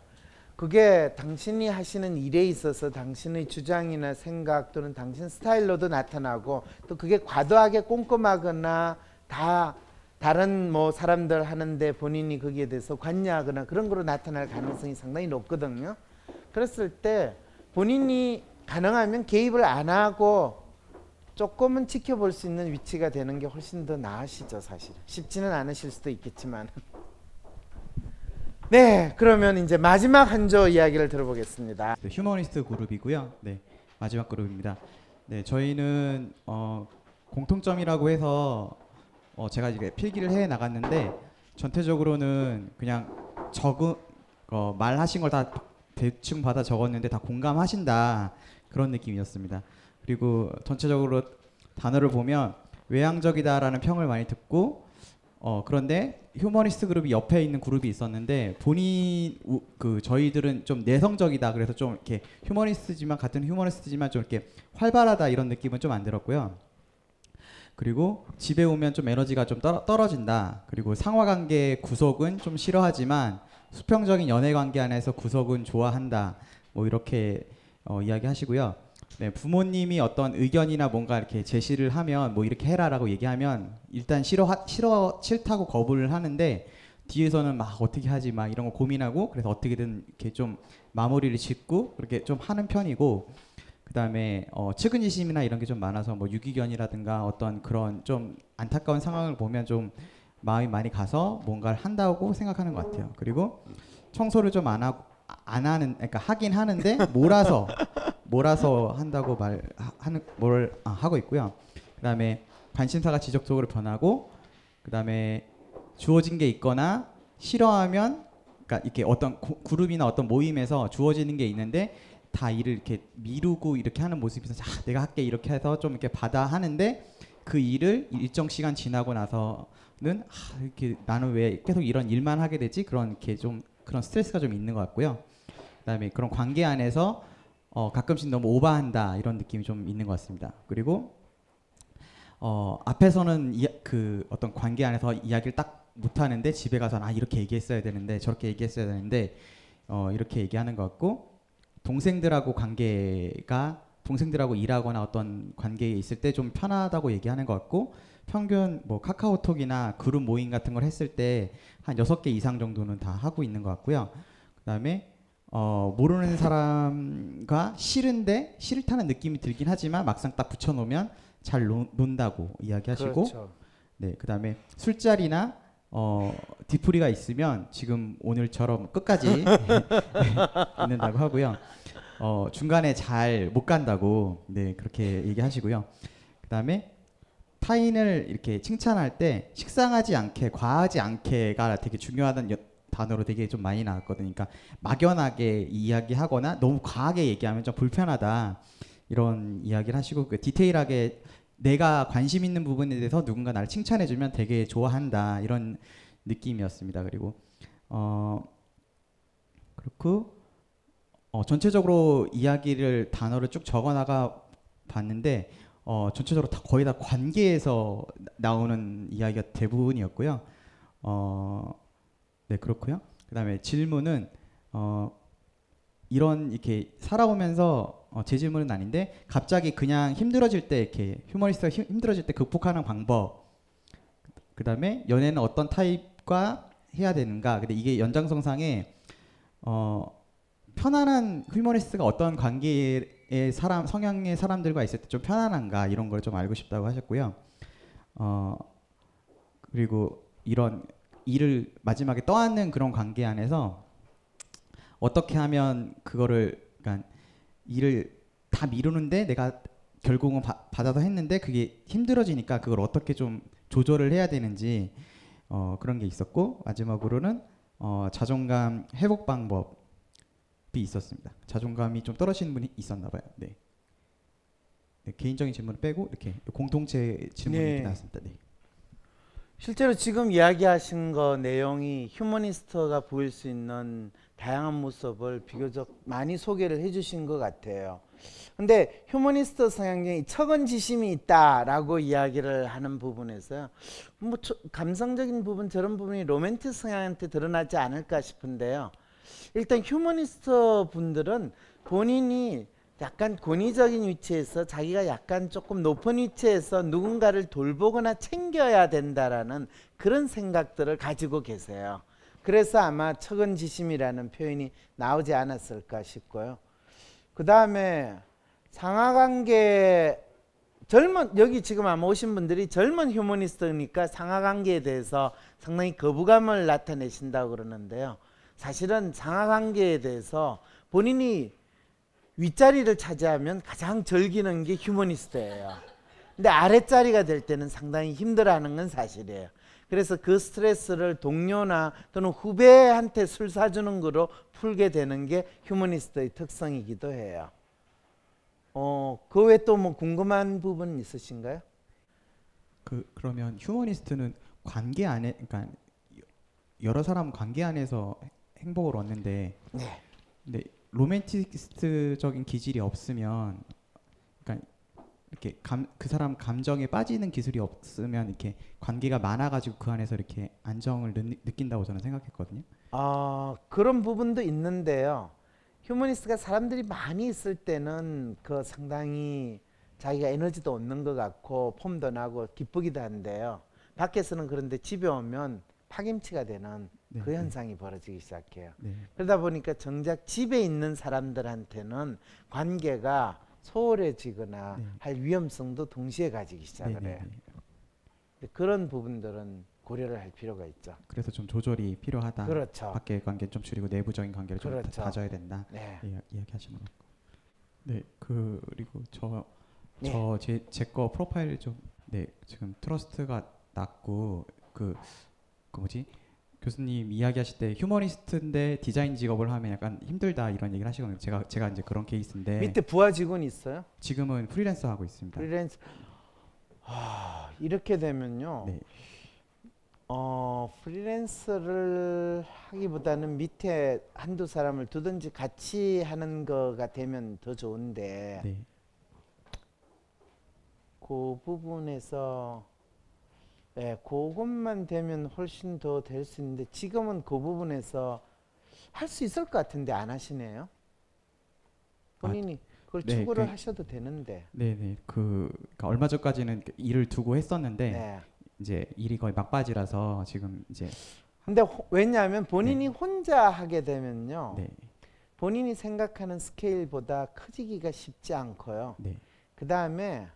그게 당신이 하시는 일에 있어서 당신의 주장이나 생각 또는 당신 스타일로도 나타나고 또 그게 과도하게 꼼꼼하거나 다 다른 뭐 사람들 하는데 본인이 거기에 대해서 관여하거나 그런 거로 나타날 가능성이 상당히 높거든요. 그랬을 때 본인이 가능하면 개입을 안 하고 조금은 지켜볼 수 있는 위치가 되는 게 훨씬 더 나으시죠, 사실. 쉽지는 않으실 수도 있겠지만. 네, 그러면 이제 마지막 한조 이야기를 들어보겠습니다. 네, 휴머니스트 그룹이고요. 네, 마지막 그룹입니다. 네, 저희는 어, 공통점이라고 해서 어, 제가 이제 필기를 해 나갔는데 전체적으로는 그냥 적은 어, 말하신 걸 다 대충 받아 적었는데 다 공감하신다 그런 느낌이었습니다. 그리고 전체적으로 단어를 보면 외향적이다라는 평을 많이 듣고 어 그런데 휴머니스트 그룹이 옆에 있는 그룹이 있었는데 본인 우- 그 저희들은 좀 내성적이다 그래서 좀 이렇게 휴머니스트지만 같은 휴머니스트지만 좀 이렇게 활발하다 이런 느낌은 좀 안 들었고요. 그리고 집에 오면 좀 에너지가 좀 떨어, 떨어진다. 그리고 상하관계 구속은 좀 싫어하지만 수평적인 연애 관계 안에서 구속은 좋아한다. 뭐 이렇게 어, 이야기하시고요. 네, 부모님이 어떤 의견이나 뭔가 이렇게 제시를 하면 뭐 이렇게 해라라고 얘기하면 일단 싫어 싫어 싫다고 거부를 하는데 뒤에서는 막 어떻게 하지 막 이런 거 고민하고 그래서 어떻게든 이렇게 좀 마무리를 짓고 그렇게 좀 하는 편이고 그다음에 어, 측은지심이나 이런 게 좀 많아서 뭐 유기견이라든가 어떤 그런 좀 안타까운 상황을 보면 좀 마음이 많이 가서 뭔가를 한다고 생각하는 것 같아요. 그리고 청소를 좀 안 하고 안 하는 그러니까 하긴 하는데 몰아서 몰아서 한다고 말 하- 하는 뭘 아, 하고 있고요. 그다음에 관심사가 지속적으로 변하고 그다음에 주어진 게 있거나 싫어하면 그러니까 이렇게 어떤 고- 그룹이나 어떤 모임에서 주어지는 게 있는데 다 일을 이렇게 미루고 이렇게 하는 모습에서 자 내가 할게 이렇게 해서 좀 이렇게 받아 하는데 그 일을 일정 시간 지나고 나서는 아, 이렇게 나는 왜 계속 이런 일만 하게 되지 그런 이렇게 좀 그런 스트레스가 좀 있는 것 같고요. 그다음에 그런 관계 안에서 어, 가끔씩 너무 오버한다 이런 느낌이 좀 있는 것 같습니다. 그리고 어, 앞에서는 이, 그 어떤 관계 안에서 이야기를 딱 못하는데 집에 가서는 아 이렇게 얘기했어야 되는데 저렇게 얘기했어야 되는데 어, 이렇게 얘기하는 것 같고 동생들하고 관계가 동생들하고 일하거나 어떤 관계에 있을 때 좀 편하다고 얘기하는 것 같고 평균 뭐 카카오톡이나 그룹 모임 같은 걸 했을 때 한 여섯 개 이상 정도는 다 하고 있는 것 같고요. 그다음에 어, 모르는 사람과 싫은데 싫다는 느낌이 들긴 하지만 막상 딱 붙여놓으면 잘 논, 논다고 이야기하시고 그렇죠. 네 그다음에 술자리나 어, 뒤풀이가 있으면 지금 오늘처럼 끝까지 *laughs* 있는다고 하고요. 어, 중간에 잘 못 간다고 네 그렇게 얘기하시고요. 그다음에 타인을 이렇게 칭찬할 때 식상하지 않게 과하지 않게가 되게 중요하다는 여- 단어로 되게 좀 많이 나왔거든요. 그러니까 막연하게 이야기하거나 너무 과하게 얘기하면 좀 불편하다 이런 이야기를 하시고 그 디테일하게 내가 관심 있는 부분에 대해서 누군가 나를 칭찬해주면 되게 좋아한다 이런 느낌이었습니다. 그리고 어 그렇고 어, 전체적으로 이야기를 단어를 쭉 적어나가 봤는데 어, 전체적으로 다 거의 다 관계에서 나- 나오는 이야기가 대부분이었고요. 어, 네 그렇고요. 그다음에 질문은 어, 이런 이렇게 살아오면서 어, 제 질문은 아닌데 갑자기 그냥 힘들어질 때 이렇게 휴머니스트가 힘, 힘들어질 때 극복하는 방법. 그다음에 연애는 어떤 타입과 해야 되는가. 근데 이게 연장선상에 어, 편안한 휴머니스트가 어떤 관계의 사람 성향의 사람들과 있을 때 좀 편안한가 이런 걸 좀 알고 싶다고 하셨고요. 어 그리고 이런 일을 마지막에 떠안는 그런 관계 안에서 어떻게 하면 그거를 그러니까 일을 다 미루는데 내가 결국은 바- 받아서 했는데 그게 힘들어지니까 그걸 어떻게 좀 조절을 해야 되는지 어, 그런 게 있었고 마지막으로는 어, 자존감 회복 방법 이 있었습니다. 자존감이 좀 떨어지는 분이 있었나 봐요. 네. 네, 개인적인 질문을 빼고 이렇게 공동체 질문이 네. 나왔습니다. 네. 실제로 지금 이야기하신 거 내용이 휴머니스트가 보일 수 있는 다양한 모습을 비교적 많이 소개를 해주신 것 같아요. 근데 휴머니스트 성향에 측은지심이 있다라고 이야기를 하는 부분에서 뭐 저- 감성적인 부분 저런 부분이 로맨틱 성향한테 드러나지 않을까 싶은데요. 일단 휴머니스트 분들은 본인이 약간 권위적인 위치에서 자기가 약간 조금 높은 위치에서 누군가를 돌보거나 챙겨야 된다라는 그런 생각들을 가지고 계세요. 그래서 아마 측은지심이라는 표현이 나오지 않았을까 싶고요. 그 다음에 상하관계 젊은 여기 지금 아마 오신 분들이 젊은 휴머니스트니까 상하관계에 대해서 상당히 거부감을 나타내신다고 그러는데요. 사실은 상하관계에 대해서 본인이 윗자리를 차지하면 가장 즐기는 게 휴머니스트예요. 근데 아랫자리가 될 때는 상당히 힘들어하는 건 사실이에요. 그래서 그 스트레스를 동료나 또는 후배한테 술 사주는 거로 풀게 되는 게 휴머니스트의 특성이기도 해요. 어, 그 외에 또 뭐 궁금한 부분 있으신가요? 그 그러면 휴머니스트는 관계 안에 그러니까 여러 사람 관계 안에서 행복을 얻는데 네. 근데 로맨티스트적인 기질이 없으면 그러니까 이렇게 감, 그 사람 감정에 빠지는 기술이 없으면 이렇게 관계가 많아가지고 그 안에서 이렇게 안정을 느, 느낀다고 저는 생각했거든요. 아 그런 부분도 있는데요. 휴머니스트가 사람들이 많이 있을 때는 그 상당히 자기가 에너지도 얻는 것 같고 폼도 나고 기쁘기도 한데요. 밖에서는 그런데 집에 오면 파김치가 되는 네, 그 네. 현상이 벌어지기 시작해요. 네. 그러다 보니까 정작 집에 있는 사람들한테는 관계가 소홀해지거나 네. 할 위험성도 동시에 가지기 시작을 네, 네, 해요. 네. 그런 부분들은 고려를 할 필요가 있죠. 그래서 좀 조절이 필요하다. 그렇죠. 밖의 관계 좀 줄이고 내부적인 관계를 좀 그렇죠. 다- 다져야 된다. 네. 이야, 이야기하시는 거고. 네, 그리고 저 네. 저제 제 거 프로파일 좀 네, 지금 trust가 낮고 그, 그 뭐지? 교수님 이야기하실 때 휴머니스트인데 디자인 직업을 하면 약간 힘들다 이런 얘기를 하시거든요. 제가 제가 이제 그런 케이스인데 밑에 부하 직원이 있어요? 지금은 프리랜서 하고 있습니다. 프리랜서 아, 이렇게 되면요. 네. 어, 프리랜서를 하기보다는 밑에 한두 사람을 두든지 같이 하는 거가 되면 더 좋은데 네. 그 부분에서 예, 그것만 되면 훨씬 더 될 수 있는데 지금은 그 부분에서 할 수 있을 것 같은데 안 하시네요. 본인이 그걸 네, 추구를 그- 하셔도 되는데. 네네 그 그러니까 얼마 전까지는 그 일을 두고 했었는데 네. 이제 일이 거의 막바지라서 지금 이제 근데 호- 왜냐하면 본인이 혼자 하게 되면요. 네. 본인이 생각하는 스케일보다 커지기가 쉽지 않고요. 네. 그 다음에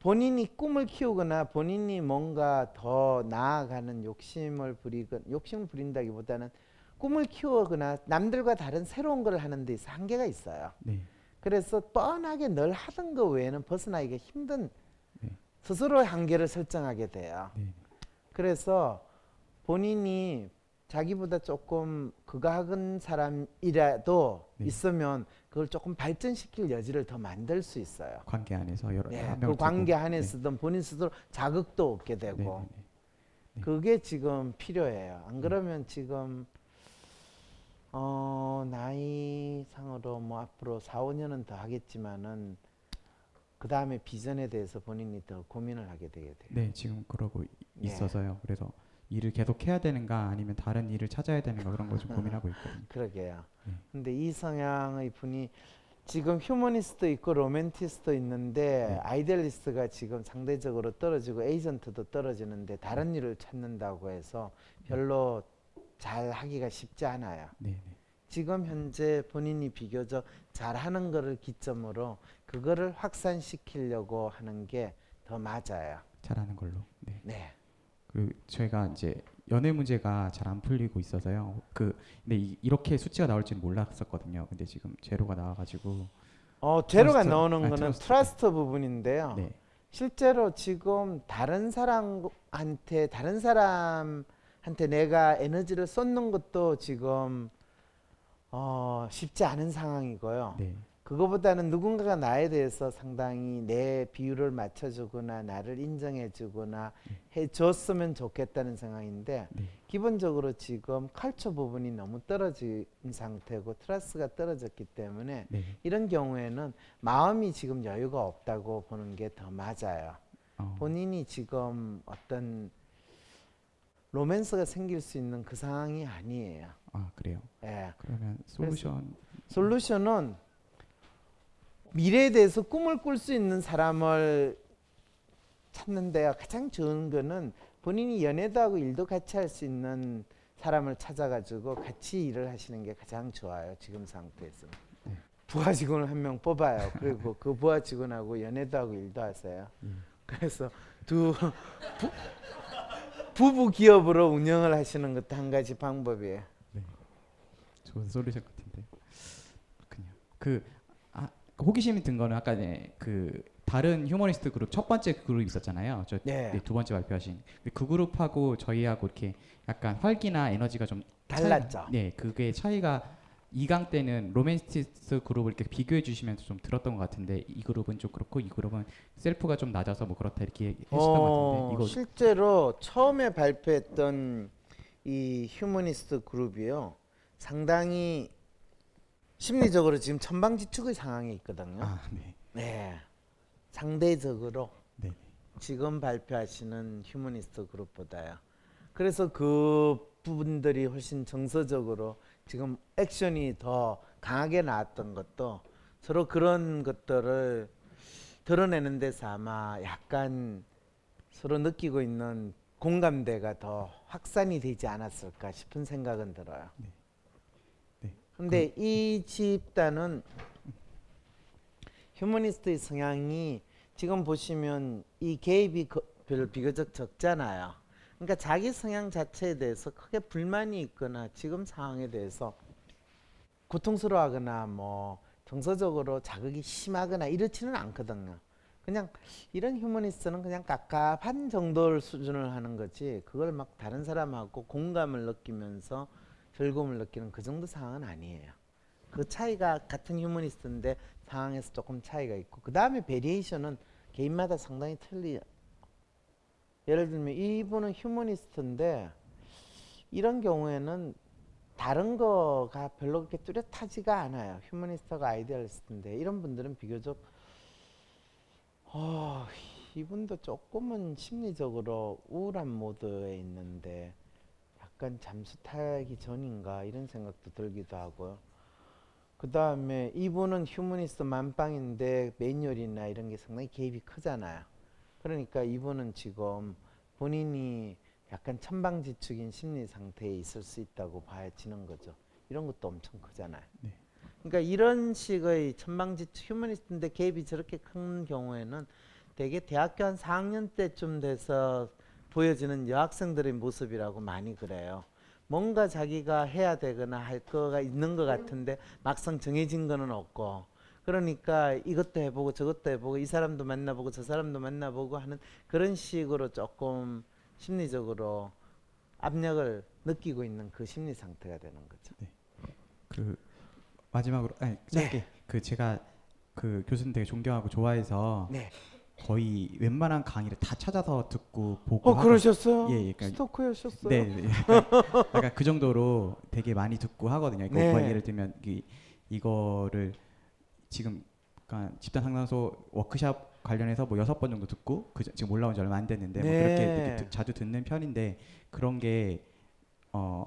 본인이 꿈을 키우거나 본인이 뭔가 더 나아가는 욕심을 부리건 욕심을 부린다기보다는 꿈을 키우거나 남들과 다른 새로운 걸 하는 데 있어 한계가 있어요. 네. 그래서 뻔하게 늘 하던 거 외에는 벗어나기가 힘든 네. 스스로의 한계를 설정하게 돼요. 네. 그래서 본인이 자기보다 조금 극악한 사람이라도 네. 있으면 그걸 조금 발전시킬 여지를 더 만들 수 있어요. 관계 안에서 여러 네, 한그 관계 안에서든 본인 스스로 자극도 얻게 네. 되고 네, 네. 그게 지금 필요해요. 안 그러면 지금 어 나이 상으로 뭐 앞으로 4, 5년은 더 하겠지만은 그 다음에 비전에 대해서 본인이 더 고민을 하게 되게 돼요. 네, 지금 그러고 이- 네. 있어서요. 그래서 일을 계속 해야 되는가 아니면 다른 일을 찾아야 되는가 그런 거좀 고민하고 *laughs* 있거든요. 그러게요. 네. 근데 이 성향의 분이 지금 휴머니스트 있고 로맨티스트 있는데 네. idealist가 지금 상대적으로 떨어지고 에이전트도 떨어지는데 다른 일을 찾는다고 해서 별로 잘 하기가 쉽지 않아요. 네, 네. 지금 현재 본인이 비교적 잘하는 거를 기점으로 그거를 확산시키려고 하는 게 더 맞아요. 잘하는 걸로. 네. 네. 그리고 저희가 이제 연애 문제가 잘 안 풀리고 있어서요. 그 근데 이, 이렇게 수치가 나올 줄은 몰랐었거든요. 근데 지금 제로가 나와가지고 어, 제로가 trust, 나오는 아, 거는 trust. trust 부분인데요. 네. 실제로 지금 다른 사람한테 다른 사람한테 내가 에너지를 쏟는 것도 지금 어, 쉽지 않은 상황이고요. 네. 그거보다는 누군가가 나에 대해서 상당히 내 비율을 맞춰주거나 나를 인정해주거나 해줬으면 좋겠다는 상황인데 네. 기본적으로 지금 컬처 부분이 너무 떨어진 상태고 트러스가 떨어졌기 때문에 네. 이런 경우에는 마음이 지금 여유가 없다고 보는 게 더 맞아요. 어, 본인이 지금 어떤 로맨스가 생길 수 있는 그 상황이 아니에요. 아 그래요. 예. 그러면 솔루션 솔루션은 미래에 대해서 꿈을 꿀 수 있는 사람을 찾는데요. 가장 좋은 거는 본인이 연애도 하고 일도 같이 할 수 있는 사람을 찾아가지고 같이 일을 하시는 게 가장 좋아요. 지금 상태에서. 네. 부하 직원을 한 명 뽑아요. 그리고 그 부하 직원하고 연애도 하고 일도 하세요. 음. 그래서 두 부, 부부 기업으로 운영을 하시는 것도 한 가지 방법이에요. 좋은 솔루션 같은데. 그렇군요. 그 아, 호기심이 든 거는 아까 네, 그 다른 휴머니스트 그룹 첫 번째 그룹 있었잖아요. 저 네. 네, 두 번째 발표하신 그 그룹하고 저희하고 이렇게 약간 활기나 에너지가 좀 차이- 달랐죠. 네, 그게 차이가 2강 때는 로맨티스트 그룹을 이렇게 비교해 주시면서 좀 들었던 것 같은데 이 그룹은 좀 그렇고 이 그룹은 self가 좀 낮아서 뭐 그렇다 이렇게 하셨던 것 같은데 이거 실제로 처음에 발표했던 이 휴머니스트 그룹이요 상당히 심리적으로 지금 천방지축의 상황에 있거든요. 아, 네. 네. 상대적으로 네. 지금 발표하시는 휴머니스트 그룹보다요. 그래서 그 부분들이 훨씬 정서적으로 지금 액션이 더 강하게 나왔던 것도 서로 그런 것들을 드러내는 데서 아마 약간 서로 느끼고 있는 공감대가 더 확산이 되지 않았을까 싶은 생각은 들어요. 네. 근데 이 집단은 휴머니스트의 성향이 지금 보시면 이 개입이 거- 별로 비교적 적잖아요. 그러니까 자기 성향 자체에 대해서 크게 불만이 있거나 지금 상황에 대해서 고통스러워하거나 뭐 정서적으로 자극이 심하거나 이렇지는 않거든요. 그냥 이런 휴머니스트는 그냥 깝깝한 정도 수준을 하는 거지 그걸 막 다른 사람하고 공감을 느끼면서 즐거움을 느끼는 그 정도 상황은 아니에요. 그 차이가 같은 휴머니스트인데 상황에서 조금 차이가 있고 그 다음에 variation은 개인마다 상당히 틀리. 예를 들면 이분은 휴머니스트인데 이런 경우에는 다른 거가 별로 그렇게 뚜렷하지가 않아요. 휴머니스트가 idealist인데 이런 분들은 비교적 어, 이분도 조금은 심리적으로 우울한 모드에 있는데 약간 잠수 타기 전인가 이런 생각도 들기도 하고요. 그 다음에 이분은 휴머니스트 만빵인데 매뉴얼이나 이런 게 상당히 개입이 크잖아요. 그러니까 이분은 지금 본인이 약간 천방지축인 심리 상태에 있을 수 있다고 봐야지는 거죠. 이런 것도 엄청 크잖아요. 그러니까 이런 식의 천방지축 휴머니스트인데 개입이 저렇게 큰 경우에는 대개 대학교 한 4학년 때쯤 돼서 보여지는 여학생들의 모습이라고 많이 그래요. 뭔가 자기가 해야 되거나 할 거가 있는 것 같은데 막상 정해진 거는 없고 그러니까 이것도 해보고 저것도 해보고 이 사람도 만나보고 저 사람도 만나보고 하는 그런 식으로 조금 심리적으로 압력을 느끼고 있는 그 심리 상태가 되는 거죠. 그 마지막으로 아니 짧게 그 제가 그 교수님 되게 존경하고 좋아해서 네. 거의 웬만한 강의를 다 찾아서 듣고 보고 어, 그러셨어요? 예, 예, 그러니까 스토커였었어요? 네, 네. 약간, *laughs* 약간 그 정도로 되게 많이 듣고 하거든요. 그러니까 네. 뭐 예를 들면 이, 이거를 지금 그러니까 집단 상담소 워크샵 관련해서 뭐 여섯 번 정도 듣고 그 저- 지금 올라온 지 얼마 안 됐는데 뭐 그렇게 네. 드- 자주 듣는 편인데 그런 게 어,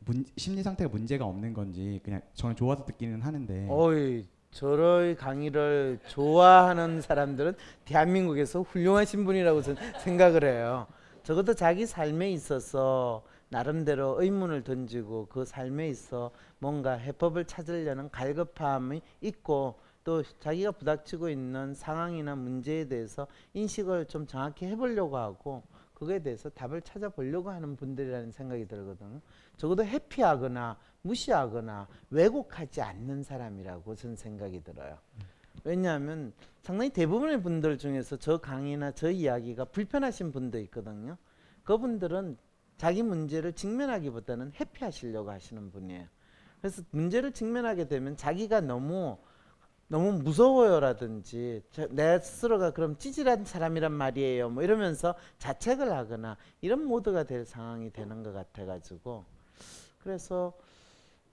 문, 심리 상태가 문제가 없는 건지 그냥 저는 좋아서 듣기는 하는데 어이 저의 강의를 좋아하는 사람들은 대한민국에서 훌륭하신 분이라고 생각을 해요. 적어도 자기 삶에 있어서 나름대로 의문을 던지고 그 삶에 있어 뭔가 해법을 찾으려는 갈급함이 있고 또 자기가 부닥치고 있는 상황이나 문제에 대해서 인식을 좀 정확히 해보려고 하고 그거에 대해서 답을 찾아보려고 하는 분들이라는 생각이 들거든요. 적어도 회피하거나 무시하거나 왜곡하지 않는 사람이라고 저는 생각이 들어요. 왜냐하면 상당히 대부분의 분들 중에서 저 강의나 저 이야기가 불편하신 분도 있거든요. 그분들은 자기 문제를 직면하기보다는 회피하시려고 하시는 분이에요. 그래서 문제를 직면하게 되면 자기가 너무 너무 무서워요라든지 저- 내 스스로가 그럼 찌질한 사람이란 말이에요 뭐 이러면서 자책을 하거나 이런 모드가 될 상황이 되는 것 같아가지고 그래서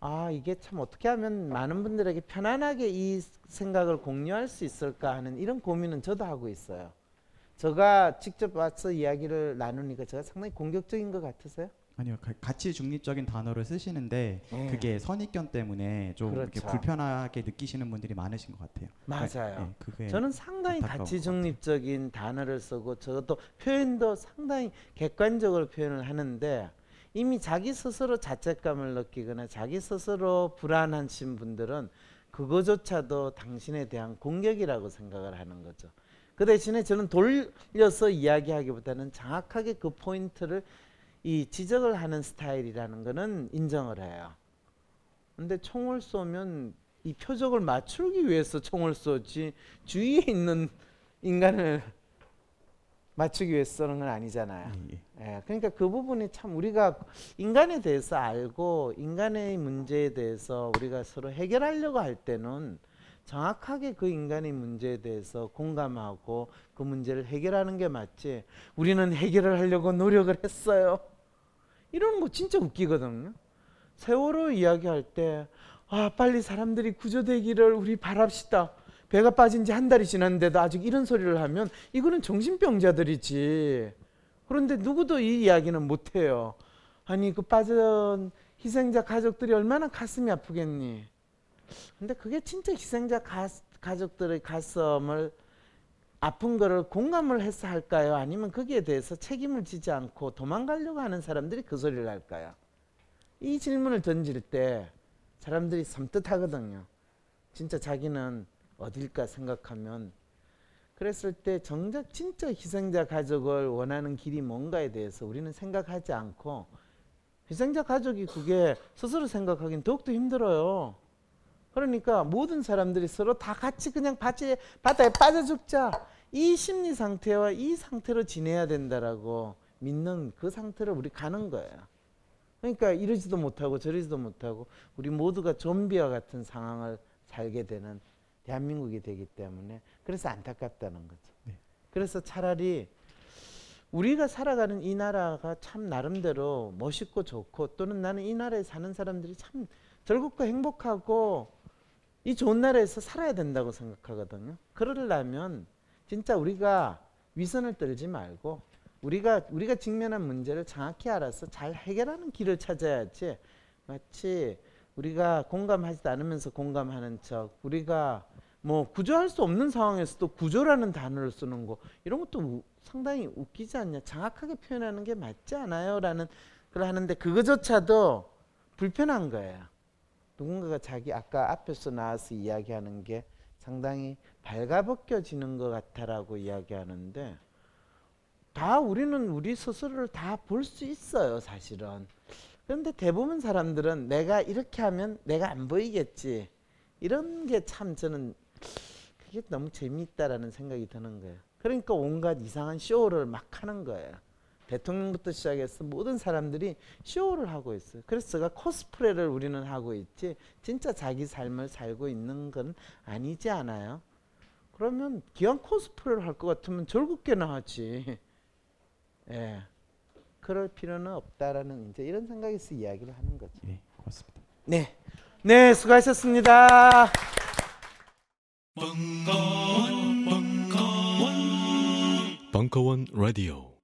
아 이게 참 어떻게 하면 많은 분들에게 편안하게 이 생각을 공유할 수 있을까 하는 이런 고민은 저도 하고 있어요. 제가 직접 와서 이야기를 나누니까 제가 상당히 공격적인 것 같으세요? 아니요 가- 가치 중립적인 단어를 쓰시는데 네. 그게 선입견 때문에 좀 그렇죠. 불편하게 느끼시는 분들이 많으신 것 같아요. 맞아요. 네, 저는 상당히 것 중립적인 단어를 쓰고 저도 표현도 상당히 객관적으로 표현을 하는데 이미 자기 스스로 자책감을 느끼거나 자기 스스로 불안하신 분들은 그거조차도 당신에 대한 공격이라고 생각을 하는 거죠. 그 대신에 저는 돌려서 이야기하기보다는 정확하게 그 포인트를 이 지적을 하는 스타일이라는 거는 인정을 해요. 근데 총을 쏘면 이 표적을 맞추기 위해서 총을 쏘지 주위에 있는 인간을 맞추기 위해서 쓰는 건 아니잖아요. 예, 그러니까 그 부분이 참 우리가 인간에 대해서 알고 인간의 문제에 대해서 우리가 서로 해결하려고 할 때는 정확하게 그 인간의 문제에 대해서 공감하고 그 문제를 해결하는 게 맞지. 우리는 해결을 하려고 노력을 했어요. 이러는 거 진짜 웃기거든요. 세월호 이야기할 때 아, 빨리 사람들이 구조되기를 우리 바랍시다. 배가 빠진 지 한 달이 지났는데도 아직 이런 소리를 하면 이거는 정신병자들이지. 그런데 누구도 이 이야기는 못 해요. 아니 그 빠진 희생자 가족들이 얼마나 가슴이 아프겠니? 근데 그게 진짜 희생자 가, 가족들의 가슴을 아픈 거를 공감을 해서 할까요? 아니면 거기에 대해서 책임을 지지 않고 도망가려고 하는 사람들이 그 소리를 할까요? 이 질문을 던질 때 사람들이 섬뜩하거든요. 진짜 자기는 어딜까 생각하면 그랬을 때 정작 진짜 희생자 가족을 원하는 길이 뭔가에 대해서 우리는 생각하지 않고 희생자 가족이 그게 스스로 생각하기는 더욱더 힘들어요. 그러니까 모든 사람들이 서로 다 같이 그냥 바지, 바다에 빠져 죽자. 이 심리 상태와 이 상태로 지내야 된다라고 믿는 그 상태로 우리 가는 거예요. 그러니까 이러지도 못하고 저러지도 못하고 우리 모두가 좀비와 같은 상황을 살게 되는 대한민국이 되기 때문에 그래서 안타깝다는 거죠. 그래서 차라리 우리가 살아가는 이 나라가 참 나름대로 멋있고 좋고 또는 나는 이 나라에 사는 사람들이 참 즐겁고 행복하고 이 좋은 나라에서 살아야 된다고 생각하거든요. 그러려면 진짜 우리가 위선을 떨지 말고 우리가 우리가 직면한 문제를 정확히 알아서 잘 해결하는 길을 찾아야지 마치 우리가 공감하지도 않으면서 공감하는 척 우리가 뭐 구조할 수 없는 상황에서도 구조라는 단어를 쓰는 거 이런 것도 우- 상당히 웃기지 않냐 정확하게 표현하는 게 맞지 않아요라는 걸 하는데 그거조차도 불편한 거예요. 누군가가 자기 아까 앞에서 나와서 이야기하는 게 상당히 발가벗겨지는 것 같아라고 이야기하는데 다 우리는 우리 스스로를 다 볼 수 있어요 사실은. 그런데 대부분 사람들은 내가 이렇게 하면 내가 안 보이겠지. 이런 게 참 저는 그게 너무 재미있다라는 생각이 드는 거예요. 그러니까 온갖 이상한 쇼를 막 하는 거예요 대통령부터 시작해서 모든 사람들이 쇼를 하고 있어요 그래서 제가 코스프레를 우리는 하고 있지 진짜 자기 삶을 살고 있는 건 아니지 않아요 그러면 기왕 코스프레를 할 것 같으면 절국게나 하지 *laughs* 예. 그럴 필요는 없다라는 이제 이런 생각에서 이야기를 하는 거죠. 네, 고맙습니다. 네. 네, 수고하셨습니다. 벙커원, 벙커원, 벙커원 라디오.